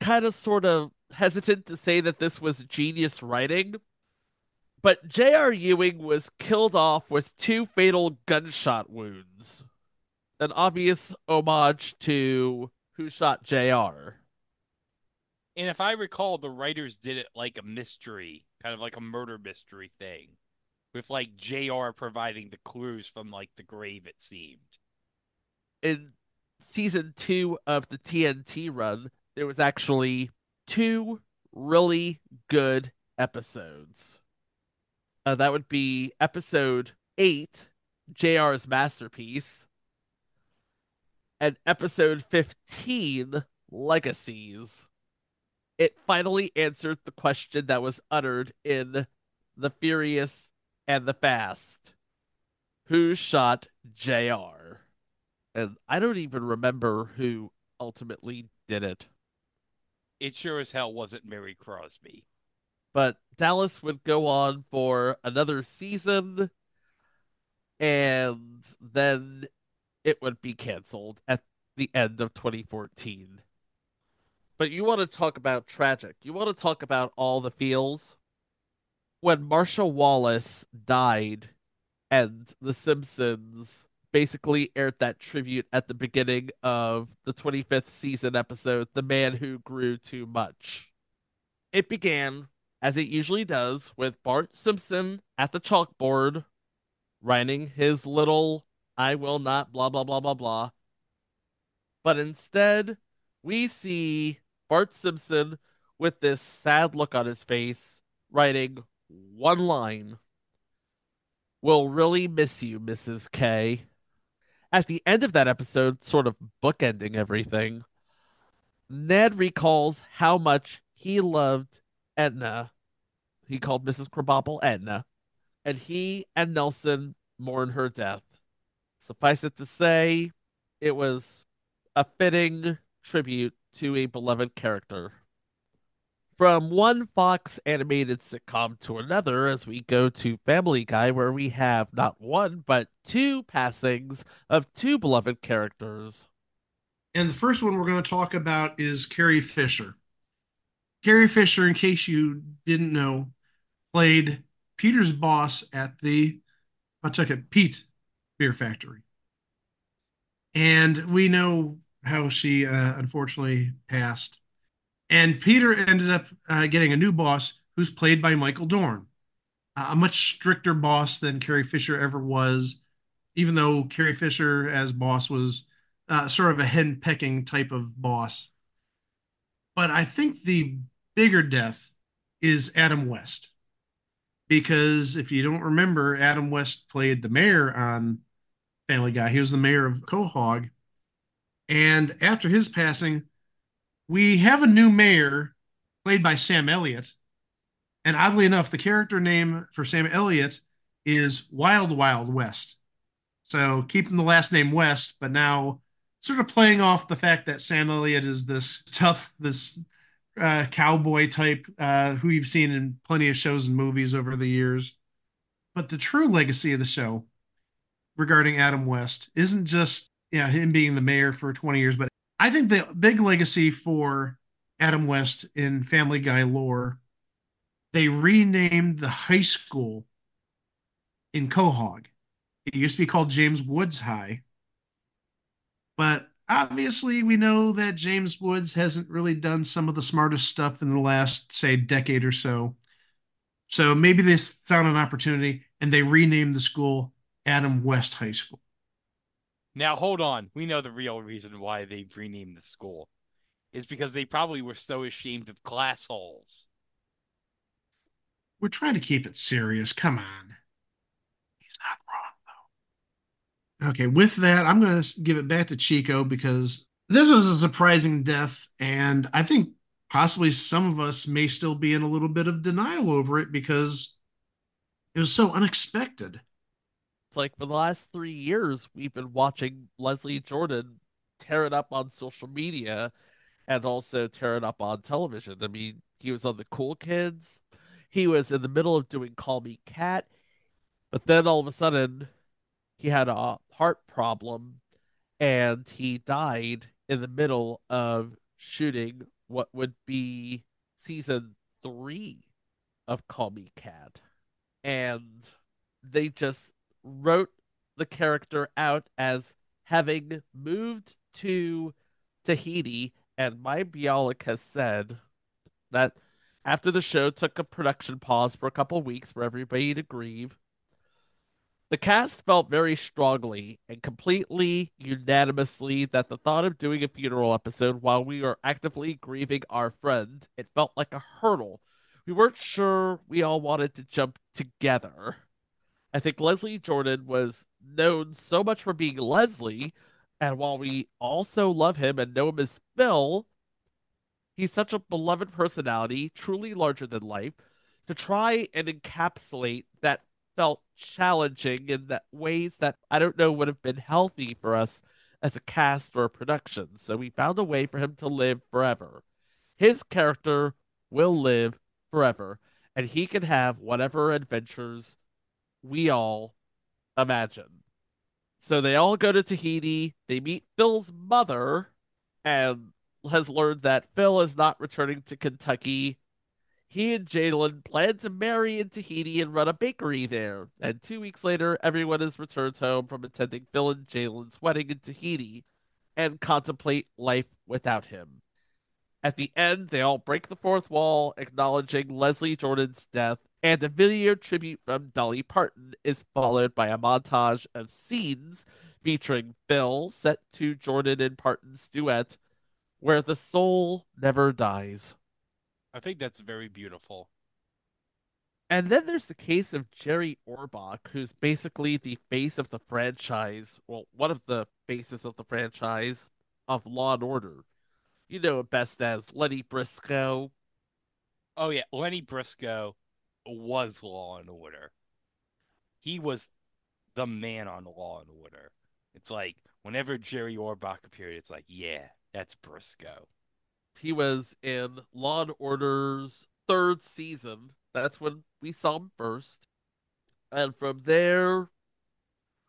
[SPEAKER 6] kind of sort of hesitant to say that this was genius writing, but J.R. Ewing was killed off with two fatal gunshot wounds. An obvious homage to Who Shot J.R.
[SPEAKER 7] And if I recall, the writers did it like a mystery, kind of like a murder mystery thing, with like J.R. providing the clues from like the grave, it seemed.
[SPEAKER 6] In season two of the TNT run, there was actually two really good episodes. Uh, that would be episode eight, JR's masterpiece, and episode 15, Legacies. It finally answered the question that was uttered in The Furious and the Fast Who shot JR? And I don't even remember who ultimately did it.
[SPEAKER 7] It sure as hell wasn't Mary Crosby.
[SPEAKER 6] But Dallas would go on for another season, and then it would be canceled at the end of 2014. But you want to talk about tragic. You want to talk about all the feels. When Marcia Wallace died and The Simpsons basically aired that tribute at the beginning of the 25th season episode, The Man Who Grew Too Much. It began, as it usually does, with Bart Simpson at the chalkboard writing his little I will not blah blah blah blah blah. But instead, we see Bart Simpson with this sad look on his face writing one line. We'll really miss you, Mrs. K. At the end of that episode, sort of bookending everything, Ned recalls how much he loved Edna. He called Mrs. Krabappel Edna. And he and Nelson mourn her death. Suffice it to say, it was a fitting tribute to a beloved character. From one Fox animated sitcom to another, as we go to Family Guy, where we have not one, but two passings of two beloved characters.
[SPEAKER 2] And the first one we're going to talk about is Carrie Fisher. Carrie Fisher, in case you didn't know, played Peter's boss at the Pawtucket Pete Beer Factory. And we know how she uh, unfortunately passed. And Peter ended up uh, getting a new boss who's played by Michael Dorn, a much stricter boss than Carrie Fisher ever was, even though Carrie Fisher as boss was uh, sort of a hen pecking type of boss. But I think the bigger death is Adam West. Because if you don't remember, Adam West played the mayor on Family Guy. He was the mayor of Quahog. And after his passing, we have a new mayor played by Sam Elliott. And oddly enough, the character name for Sam Elliott is Wild Wild West. So keeping the last name West, but now sort of playing off the fact that Sam Elliott is this tough, this uh, cowboy type uh, who you've seen in plenty of shows and movies over the years. But the true legacy of the show regarding Adam West isn't just you know, him being the mayor for 20 years, but I think the big legacy for Adam West in Family Guy lore, they renamed the high school in Quahog. It used to be called James Woods High. But obviously, we know that James Woods hasn't really done some of the smartest stuff in the last, say, decade or so. So maybe they found an opportunity and they renamed the school Adam West High School.
[SPEAKER 7] Now hold on. We know the real reason why they renamed the school is because they probably were so ashamed of class halls.
[SPEAKER 2] We're trying to keep it serious. Come on. He's not wrong though. Okay, with that, I'm going to give it back to Chico because this is a surprising death and I think possibly some of us may still be in a little bit of denial over it because it was so unexpected.
[SPEAKER 6] It's like for the last three years, we've been watching Leslie Jordan tear it up on social media and also tear it up on television. I mean, he was on the Cool Kids. He was in the middle of doing Call Me Kat. But then all of a sudden, he had a heart problem and he died in the middle of shooting what would be season three of Call Me Kat. And they just wrote the character out as having moved to Tahiti, and Mayim Bialik has said that after the show took a production pause for a couple weeks for everybody to grieve, the cast felt very strongly and completely unanimously that the thought of doing a funeral episode while we are actively grieving our friend, it felt like a hurdle. We weren't sure we all wanted to jump together. I think Leslie Jordan was known so much for being Leslie, and while we also love him and know him as Phil, he's such a beloved personality, truly larger than life. To try and encapsulate that felt challenging in that ways that I don't know would have been healthy for us as a cast or a production. So we found a way for him to live forever. His character will live forever, and he can have whatever adventures we all imagine. So they all go to Tahiti. They meet Phil's mother, and has learned that Phil is not returning to Kentucky. He and Jalen plan to marry in Tahiti and run a bakery there. And two weeks later, everyone is returned home from attending Phil and Jalen's wedding in Tahiti and contemplate life without him. At the end, they all break the fourth wall, acknowledging Leslie Jordan's death, and a video tribute from Dolly Parton is followed by a montage of scenes featuring Bill set to Jordan and Parton's duet, Where the Soul Never Dies.
[SPEAKER 7] I think that's very beautiful.
[SPEAKER 6] And then there's the case of Jerry Orbach, who's basically the face of the franchise, well, one of the faces of the franchise of Law and Order. You know it best as Lenny Briscoe.
[SPEAKER 7] Oh yeah, Lenny Briscoe was Law and Order. He was the man on Law and Order. It's like whenever Jerry Orbach appeared, it's like, yeah, that's Briscoe.
[SPEAKER 6] He was in Law and Order's third season. That's when we saw him first. And from there,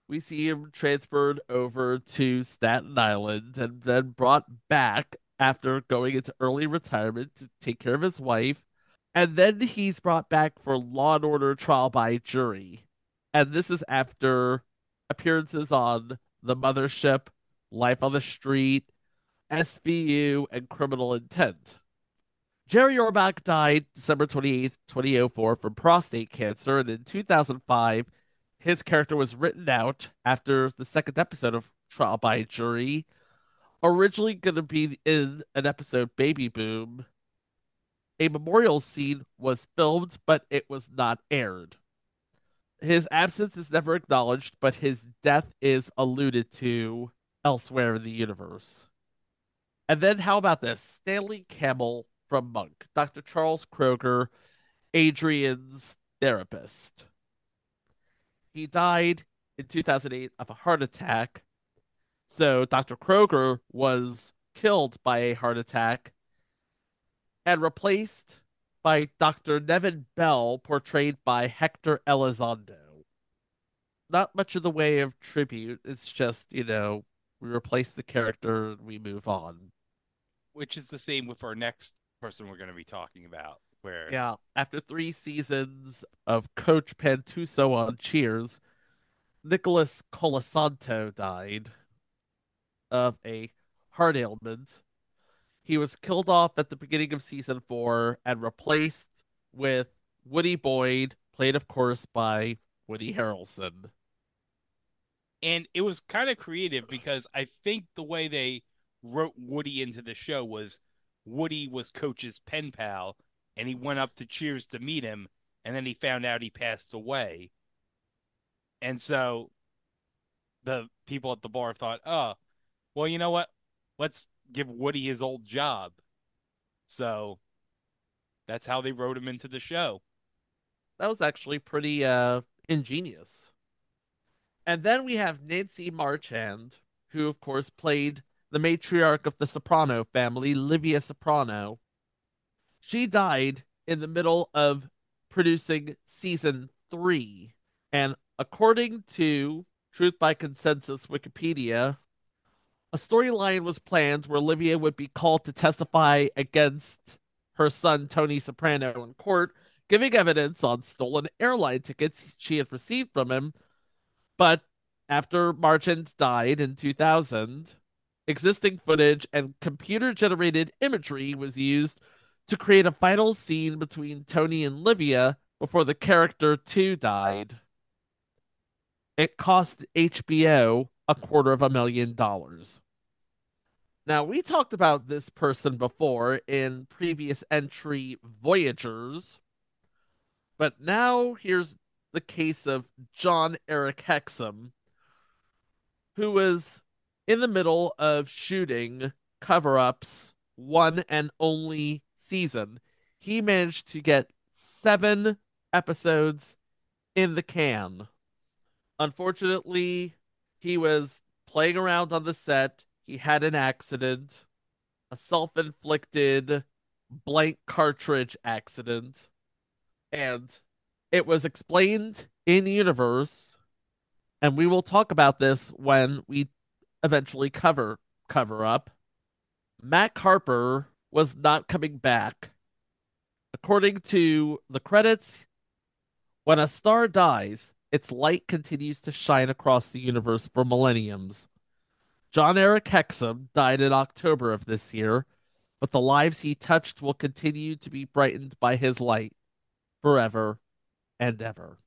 [SPEAKER 6] we see him transferred over to Staten Island and then brought back after going into early retirement to take care of his wife. And then he's brought back for Law and Order Trial by Jury. And this is after appearances on The Mothership, Life on the Street, SVU, and Criminal Intent. Jerry Orbach died December 28th, 2004 from prostate cancer, and in 2005, his character was written out after the second episode of Trial by Jury, originally going to be in an episode Baby Boom. A memorial scene was filmed, but it was not aired. His absence is never acknowledged, but his death is alluded to elsewhere in the universe. And then, how about this? Stanley Kamel from Monk, Dr. Charles Kroger, Adrian's therapist. He died in 2008 of a heart attack. So Dr. Kroger was killed by a heart attack and replaced by Dr. Neven Bell, portrayed by Hector Elizondo. Not much in the way of tribute. It's just, you know, we replace the character and we move on.
[SPEAKER 7] Which is the same with our next person we're going to be talking about. Where
[SPEAKER 6] Yeah, after three seasons of Coach Pantusso on Cheers, Nicholas Colasanto died of a heart ailment. He was killed off at the beginning of season four and replaced with Woody Boyd, played, of course, by Woody Harrelson.
[SPEAKER 7] and it was kind of creative because I think the way they wrote Woody into the show was Woody was Coach's pen pal, and he went up to Cheers to meet him, and then he found out he passed away, and so the people at the bar thought, "Oh, well, you know what? Let's give Woody his old job." So that's how they wrote him into the show.
[SPEAKER 6] That was actually pretty uh, ingenious. And then we have Nancy Marchand, who, of course, played the matriarch of the Soprano family, Livia Soprano. She died in the middle of producing season three. And according to Truth by Consensus Wikipedia, a storyline was planned where Livia would be called to testify against her son, Tony Soprano, in court, giving evidence on stolen airline tickets she had received from him. But after Marchand died in 2000, existing footage and computer generated imagery was used to create a final scene between Tony and Livia before the character too died. It cost HBO a quarter of a million dollars. Now, we talked about this person before in previous entry Voyagers, but now here's the case of John Eric Hexum, who was in the middle of shooting cover ups one and only season. He managed to get seven episodes in the can. Unfortunately, he was playing around on the set. He had an accident, a self inflicted blank cartridge accident, and it was explained in universe. And we will talk about this when we eventually cover cover up. Mac Harper was not coming back. According to the credits, when a star dies, its light continues to shine across the universe for millenniums. Jon-Erik Hexum died in October of this year, but the lives he touched will continue to be brightened by his light forever and ever.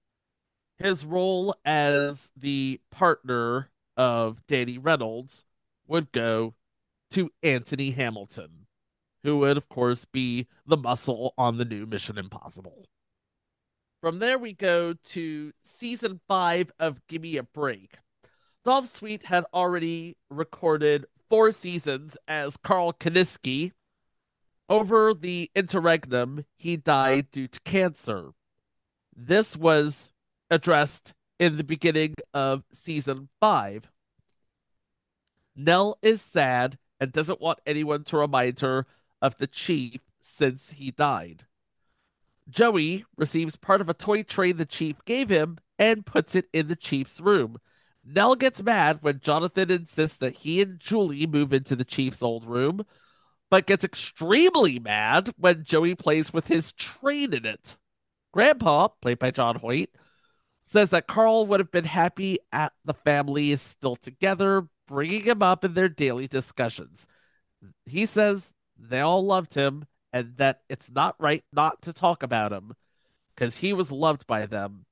[SPEAKER 6] His role as the partner of Danny Reynolds would go to Antony Hamilton, who would, of course, be the muscle on the new Mission Impossible. From there, we go to season five of Gimme a Break. Dolph Sweet had already recorded four seasons as Carl Kanisky. Over the interregnum, he died due to cancer. This was addressed in the beginning of season five. Nell is sad and doesn't want anyone to remind her of the chief since he died. Joey receives part of a toy train the chief gave him and puts it in the chief's room. Nell gets mad when Jonathan insists that he and Julie move into the chief's old room, but gets extremely mad when Joey plays with his train in it. Grandpa, played by John Hoyt, says that Carl would have been happy at the family is still together, bringing him up in their daily discussions. He says they all loved him and that it's not right not to talk about him because he was loved by them.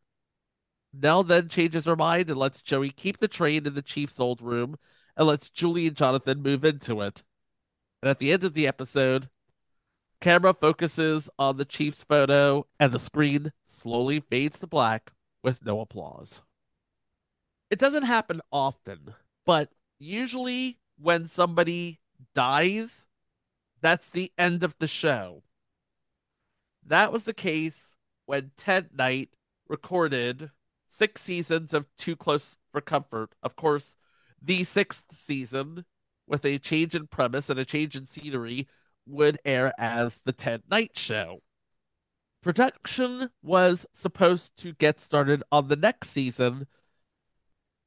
[SPEAKER 6] Nell then changes her mind and lets Joey keep the train in the chief's old room and lets Julie and Jonathan move into it. And at the end of the episode, camera focuses on the chief's photo and the screen slowly fades to black with no applause. It doesn't happen often, but usually when somebody dies, that's the end of the show. That was the case when Ted Knight recorded six seasons of Too Close for Comfort. Of course, the sixth season, with a change in premise and a change in scenery, would air as The Ted Knight Show. Production was supposed to get started on the next season,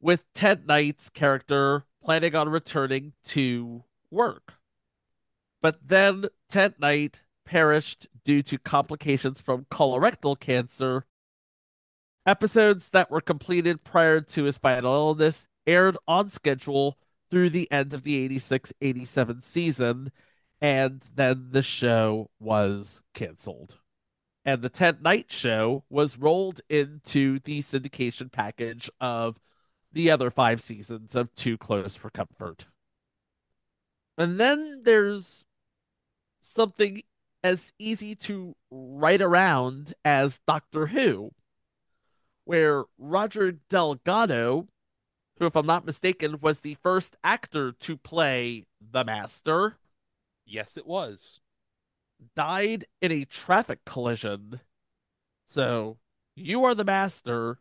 [SPEAKER 6] with Ted Knight's character planning on returning to work. But then Ted Knight perished due to complications from colorectal cancer. Episodes that were completed prior to his final illness aired on schedule through the end of the 86 87 season, and then the show was canceled. And the Ted Knight show was rolled into the syndication package of the other five seasons of Too Close for Comfort. And then there's something as easy to write around as Doctor Who, where Roger Delgado, who, if I'm not mistaken, was the first actor to play the Master.
[SPEAKER 7] Yes, it was.
[SPEAKER 6] Died in a traffic collision. So, you are the Master.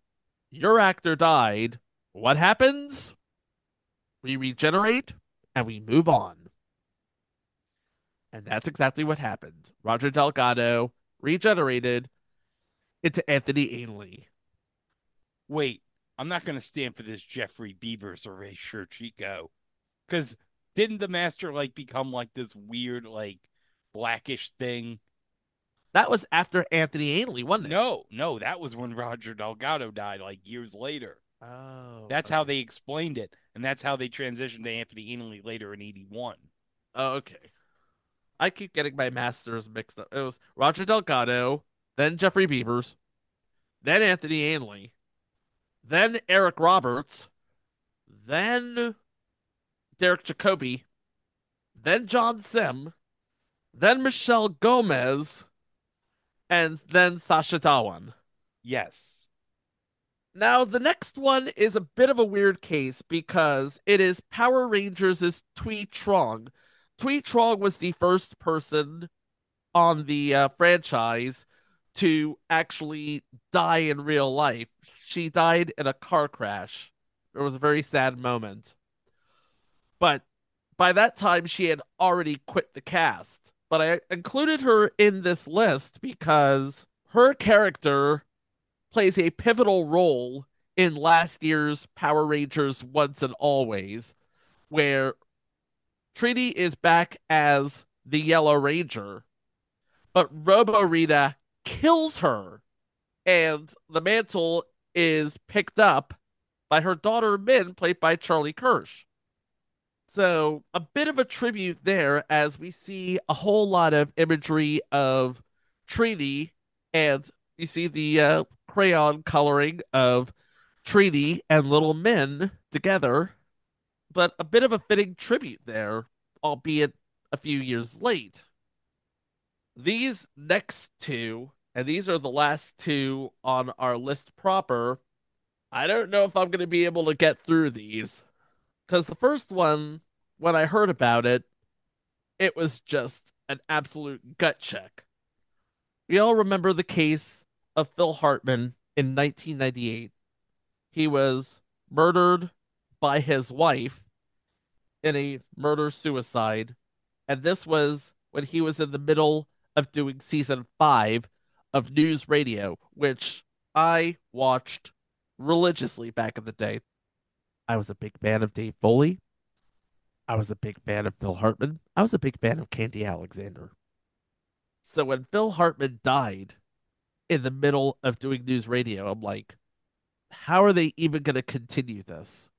[SPEAKER 6] Your actor died. What happens? We regenerate and we move on. And that's exactly what happened. Roger Delgado regenerated into Anthony Ainley.
[SPEAKER 7] Wait, I'm not going to stand for this Geoffrey Beevers erasure Chico. Because didn't the master like become like this weird, like blackish thing?
[SPEAKER 6] That was after Anthony Ainley, wasn't it?
[SPEAKER 7] No, no, that was when Roger Delgado died, like years later.
[SPEAKER 6] Oh.
[SPEAKER 7] That's how they explained it. And that's how they transitioned to Anthony Ainley later in 81.
[SPEAKER 6] Oh, okay. I keep getting my masters mixed up. It was Roger Delgado, then Geoffrey Beevers, then Anthony Ainley, then Eric Roberts, then Derek Jacobi, then John Simm, then Michelle Gomez, and then Sacha Dhawan.
[SPEAKER 7] Yes.
[SPEAKER 6] Now, the next one is a bit of a weird case because it is Power Rangers' Thuy Trang. Thuy Trang was the first person on the uh, franchise to actually die in real life. She died in a car crash. It was a very sad moment. But by that time, she had already quit the cast. But I included her in this list because her character plays a pivotal role in last year's Power Rangers Once and Always, where Trini is back as the Yellow Ranger, but Robo Rita kills her, and the mantle is picked up by her daughter Min, played by Charlie Kersh. So, a bit of a tribute there as we see a whole lot of imagery of Trini, and you see the uh, crayon coloring of Trini and Little Min together. But a bit of a fitting tribute there, albeit a few years late. These next two, and these are the last two on our list proper, I don't know if I'm going to be able to get through these. Because the first one, when I heard about it, it was just an absolute gut check. We all remember the case of Phil Hartman in 1998. He was murdered by his wife in a murder suicide. And this was when he was in the middle of doing season five of News Radio, which I watched religiously back in the day. I was a big fan of Dave Foley. I was a big fan of Phil Hartman. I was a big fan of Khandi Alexander. So when Phil Hartman died in the middle of doing news radio, I'm like, how are they even going to continue this?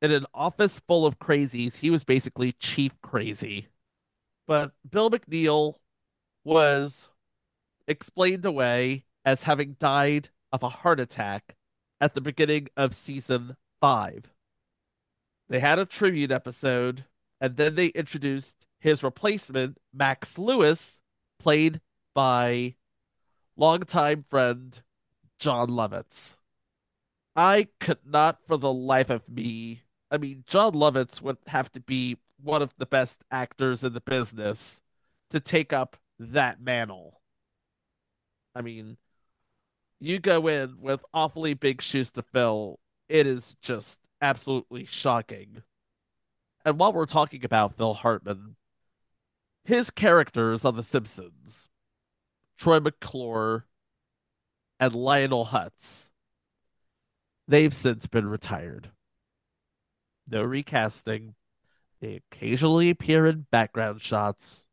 [SPEAKER 6] In an office full of crazies, he was basically chief crazy. But Bill McNeil was explained away as having died of a heart attack at the beginning of season five. They had a tribute episode, and then they introduced his replacement, Max Lewis, played by longtime friend Jon Lovitz. I could not for the life of me. I mean, Jon Lovitz would have to be one of the best actors in the business to take up that mantle. I mean, you go in with awfully big shoes to fill. It is just absolutely shocking. And while we're talking about Phil Hartman, his characters on The Simpsons, Troy McClure and Lionel Hutz, they've since been retired. No recasting. They occasionally appear in background shots,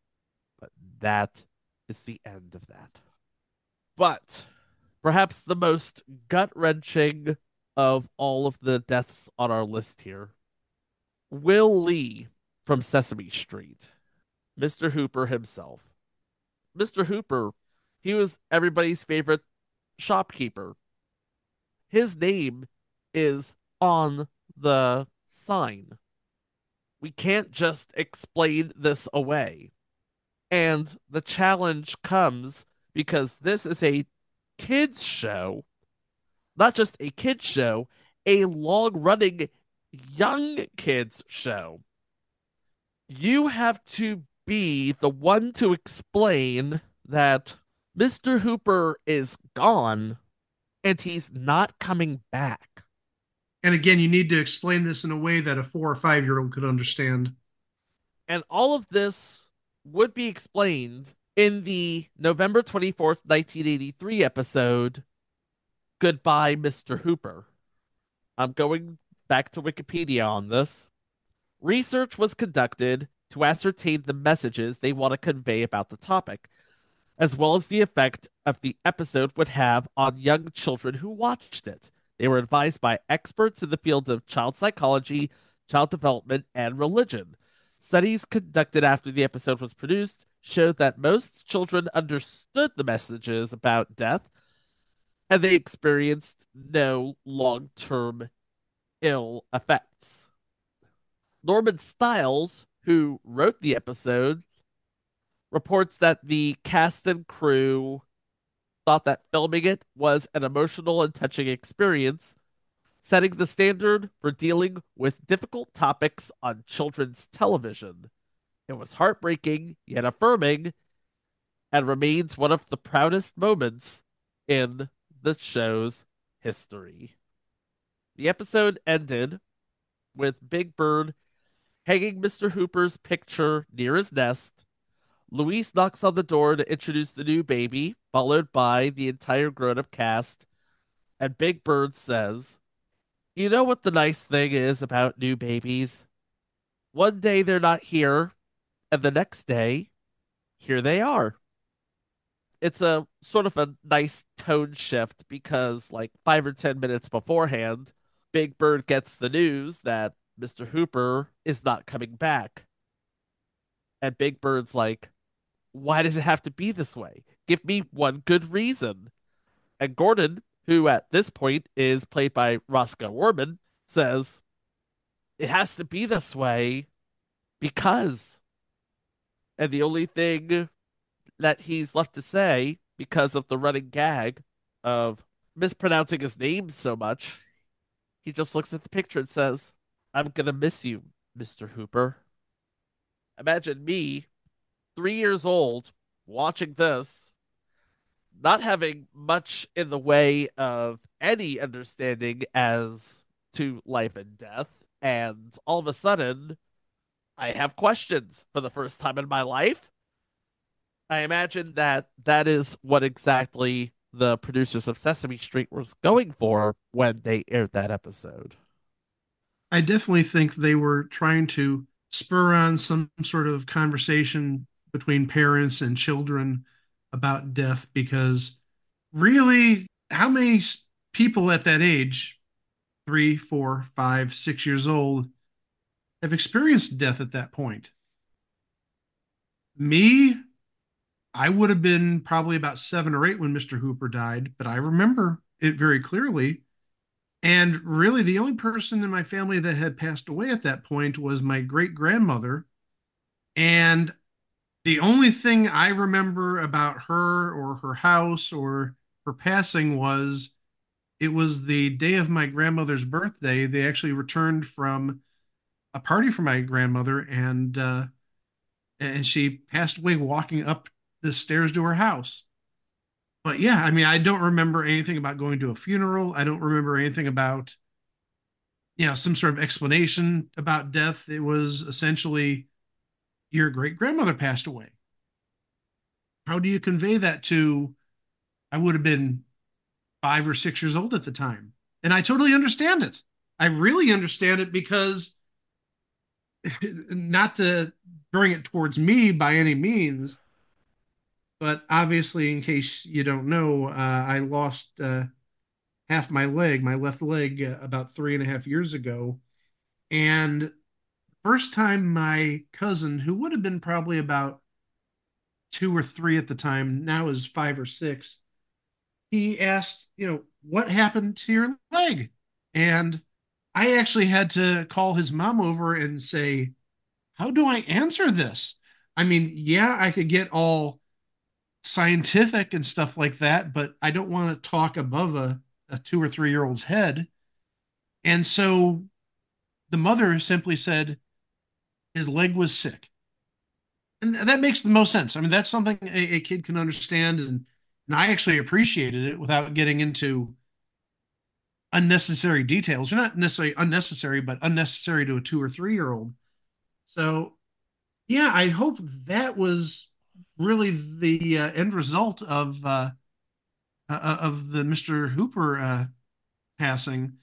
[SPEAKER 6] but that is the end of that. But perhaps the most gut wrenching of all of the deaths on our list here Will Lee from Sesame Street, Mr. Hooper himself. Mr. Hooper, he was everybody's favorite shopkeeper. His name is on the sign. We can't just explain this away. And the challenge comes because this is a kids show, not just a kids show, a long running young kids show. You have to be the one to explain that Mr. Hooper is gone and he's not coming back.
[SPEAKER 2] And again, you need to explain this in a way that a four or five year old could understand.
[SPEAKER 6] And all of this would be explained in the November 24th, 1983 episode, Goodbye, Mr. Hooper. I'm going back to Wikipedia on this. Research was conducted to ascertain the messages they want to convey about the topic, as well as the effect of the episode would have on young children who watched it. They were advised by experts in the fields of child psychology, child development, and religion. Studies conducted after the episode was produced showed that most children understood the messages about death and they experienced no long term ill effects. Norman Stiles, who wrote the episode, reports that the cast and crew thought that filming it was an emotional and touching experience, setting the standard for dealing with difficult topics on children's television. It was heartbreaking yet affirming and remains one of the proudest moments in the show's history. The episode ended with Big Bird hanging Mr. Hooper's picture near his nest. Luis knocks on the door to introduce the new baby, followed by the entire grown up cast. And Big Bird says, You know what the nice thing is about new babies? one day they're not here, and the next day, here they are. It's a sort of a nice tone shift because, like, five or 10 minutes beforehand, Big Bird gets the news that Mr. Hooper is not coming back. And Big Bird's like, why does it have to be this way? Give me one good reason. And Gordon, who at this point is played by Roscoe Orman, says, it has to be this way because. And the only thing that he's left to say, because of the running gag of mispronouncing his name so much, he just looks at the picture and says, I'm going to miss you, Mr. Hooper. Imagine me, three years old, watching this, not having much in the way of any understanding as to life and death. And all of a sudden, I have questions for the first time in my life. I imagine that that is what exactly the producers of Sesame Street was going for when they aired that episode.
[SPEAKER 2] I definitely think they were trying to spur on some sort of conversation between parents and children about death because really, how many people at that age, three, four, five, six years old, have experienced death at that point? Me, I would have been probably about seven or eight when Mr. Hooper died, but I remember it very clearly. And really, the only person in my family that had passed away at that point was my great grandmother. And the only thing I remember about her or her house or her passing was it was the day of my grandmother's birthday. They actually returned from a party for my grandmother, and uh, and she passed away walking up the stairs to her house. But yeah, I mean, I don't remember anything about going to a funeral. I don't remember anything about, you know, some sort of explanation about death. It was essentially your great grandmother passed away. How do you convey that to? I would have been five or six years old at the time. And I totally understand it. I really understand it because not to bring it towards me by any means, but obviously, in case you don't know, uh, I lost uh, half my leg, my left leg, uh, about three and a half years ago. And first time my cousin, who would have been probably about two or three at the time, now is five or six, he asked, you know, what happened to your leg? And I actually had to call his mom over and say, how do I answer this? I mean, yeah, I could get all scientific and stuff like that, but I don't want to talk above a, a two or three year old's head. And so the mother simply said his leg was sick. And that makes the most sense. I mean, that's something a, a kid can understand. And and I actually appreciated it without getting into unnecessary details. They're not necessarily unnecessary, but unnecessary to a two or three year old. So, yeah, I hope that was really the uh, end result of uh, uh, of the Mr. Hooper uh, passing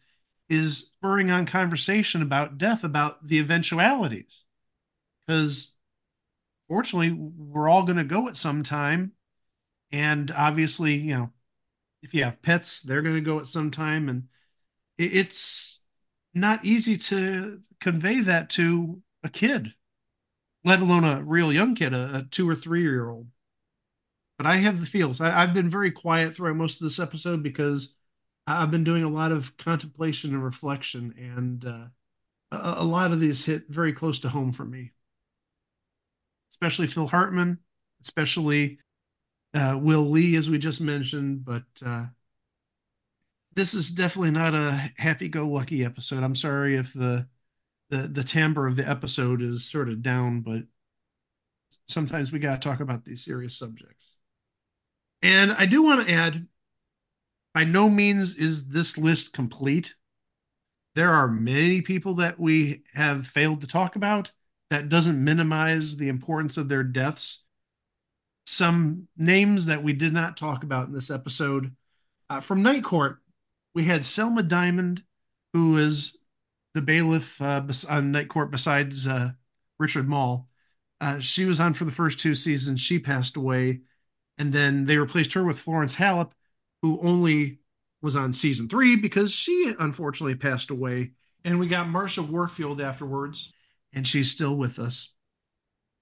[SPEAKER 2] is spurring on conversation about death, about the eventualities, because fortunately, we're all going to go at some time and obviously, you know, if you have pets, they're going to go at some time. And it's not easy to convey that to a kid, let alone a real young kid, a, a two or three year old. But I have the feels. I, have been very quiet throughout most of this episode because I've been doing a lot of contemplation and reflection, and uh, a, a lot of these hit very close to home for me. Especially Phil Hartman, especially uh, Will Lee, as we just mentioned, but uh, this is definitely not a happy-go-lucky episode. I'm sorry if the the the timbre of the episode is sort of down, but sometimes we got to talk about these serious subjects. And I do want to add, by no means is this list complete. There are many people that we have failed to talk about. That doesn't minimize the importance of their deaths some names that we did not talk about in this episode. Uh, from Night Court, we had Selma Diamond, who is the bailiff uh, on Night Court besides uh, Richard Moll. Uh, she was on for the first two seasons. She passed away, and then they replaced her with Florence Hallop, who only was on season three because she unfortunately passed away. And we got Marsha Warfield afterwards, and she's still with us.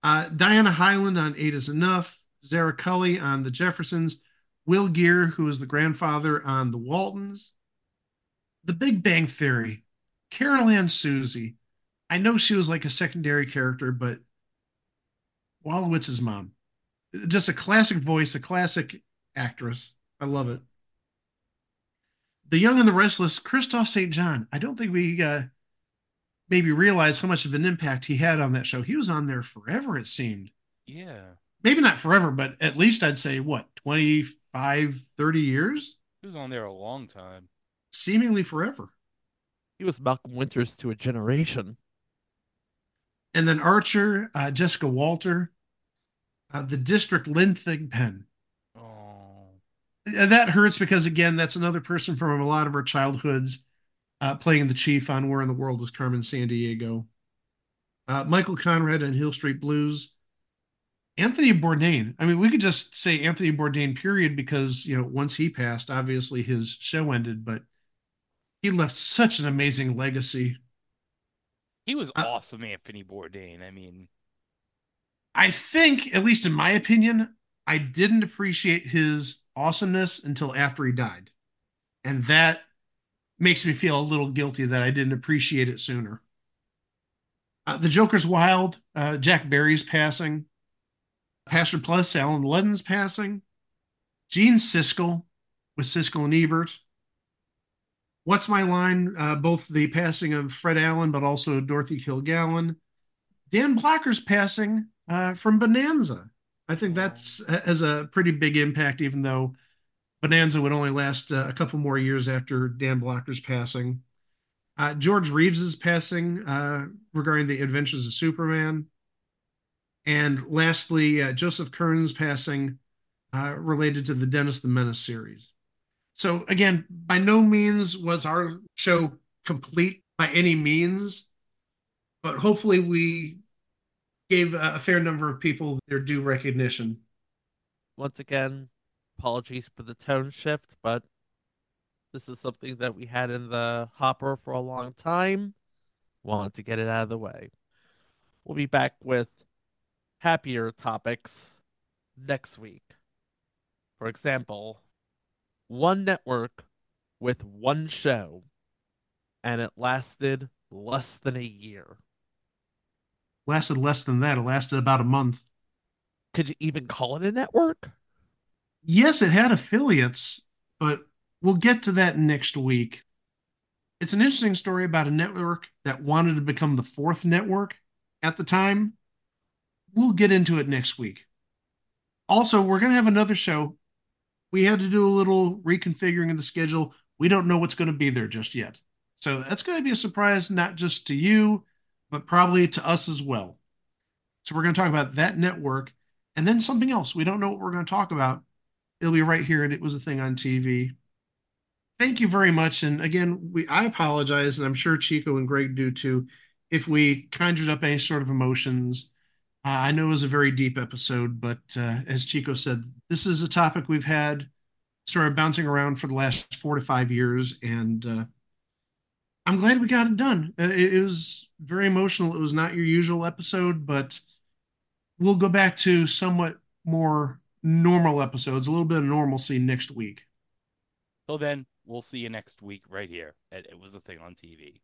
[SPEAKER 2] Uh, Diana Hyland on Eight is Enough, Zara Cully on The Jeffersons, Will Geer, who is the grandfather on The Waltons, The Big Bang Theory, Carol Ann Susi. I know she was like a secondary character, but Wolowitz's mom. Just a classic voice, a classic actress. I love it. The Young and the Restless, Kristoff St. John. I don't think we uh, maybe realize how much of an impact he had on that show. He was on there forever, it seemed.
[SPEAKER 7] Yeah.
[SPEAKER 2] Maybe not forever, but at least I'd say, what, 25, 30 years?
[SPEAKER 7] He was on there a long time.
[SPEAKER 2] Seemingly forever.
[SPEAKER 6] He was Malcolm Winters to a generation.
[SPEAKER 2] And then Archer, uh, Jessica Walter, uh, the District Lynn Thigpen.
[SPEAKER 7] Oh.
[SPEAKER 2] That hurts because, again, that's another person from a lot of our childhoods uh, playing the chief on Where in the World is Carmen Sandiego. Uh, Michael Conrad and Hill Street Blues. Anthony Bourdain. I mean, we could just say Anthony Bourdain, period, because, you know, once he passed, obviously his show ended, but he left such an amazing legacy.
[SPEAKER 7] He was
[SPEAKER 2] Uh,
[SPEAKER 7] awesome, Anthony Bourdain. I mean,
[SPEAKER 2] I think, at least in my opinion, I didn't appreciate his awesomeness until after he died. And that makes me feel a little guilty that I didn't appreciate it sooner. Uh, the Joker's Wild, uh, Jack Barry's passing, Password Plus, Allen Ludden's passing, Gene Siskel with Siskel and Ebert. What's My Line? Uh, both the passing of Fred Allen, but also Dorothy Kilgallen. Dan Blocker's passing uh, from Bonanza. I think that's has a pretty big impact, even though Bonanza would only last uh, a couple more years after Dan Blocker's passing. Uh, George Reeves's passing uh, regarding the Adventures of Superman, and lastly, uh, Joseph Kearns passing uh, related to the Dennis the Menace series. So again, by no means was our show complete by any means, but hopefully we gave a fair number of people their due recognition.
[SPEAKER 6] Once again, apologies for the tone shift, but this is something that we had in the hopper for a long time. Wanted to get it out of the way. We'll be back with happier topics next week. For example, one network with one show, and it lasted less than a year.
[SPEAKER 2] Lasted less than that. It lasted about a month.
[SPEAKER 6] Could you even call it a network?
[SPEAKER 2] Yes, it had affiliates, but we'll get to that next week. It's an interesting story about a network that wanted to become the fourth network at the time. We'll get into it next week. Also, we're going to have another show. We had to do a little reconfiguring of the schedule. We don't know what's going to be there just yet. So that's going to be a surprise, not just to you, but probably to us as well. So we're going to talk about that network and then something else. We don't know what we're going to talk about. It'll be right here, and it was a thing on TV. Thank you very much. And again, we I apologize, and I'm sure Chico and Greg do too, if we conjured up any sort of emotions. I know it was a very deep episode, but uh, as Chico said, this is a topic we've had sort of bouncing around for the last four to five years, and uh, I'm glad we got it done. Uh, It, it was very emotional. It was not your usual episode, but we'll go back to somewhat more normal episodes, a little bit of normalcy next week.
[SPEAKER 7] till then, we'll see you next week right here at It Was a Thing on TV.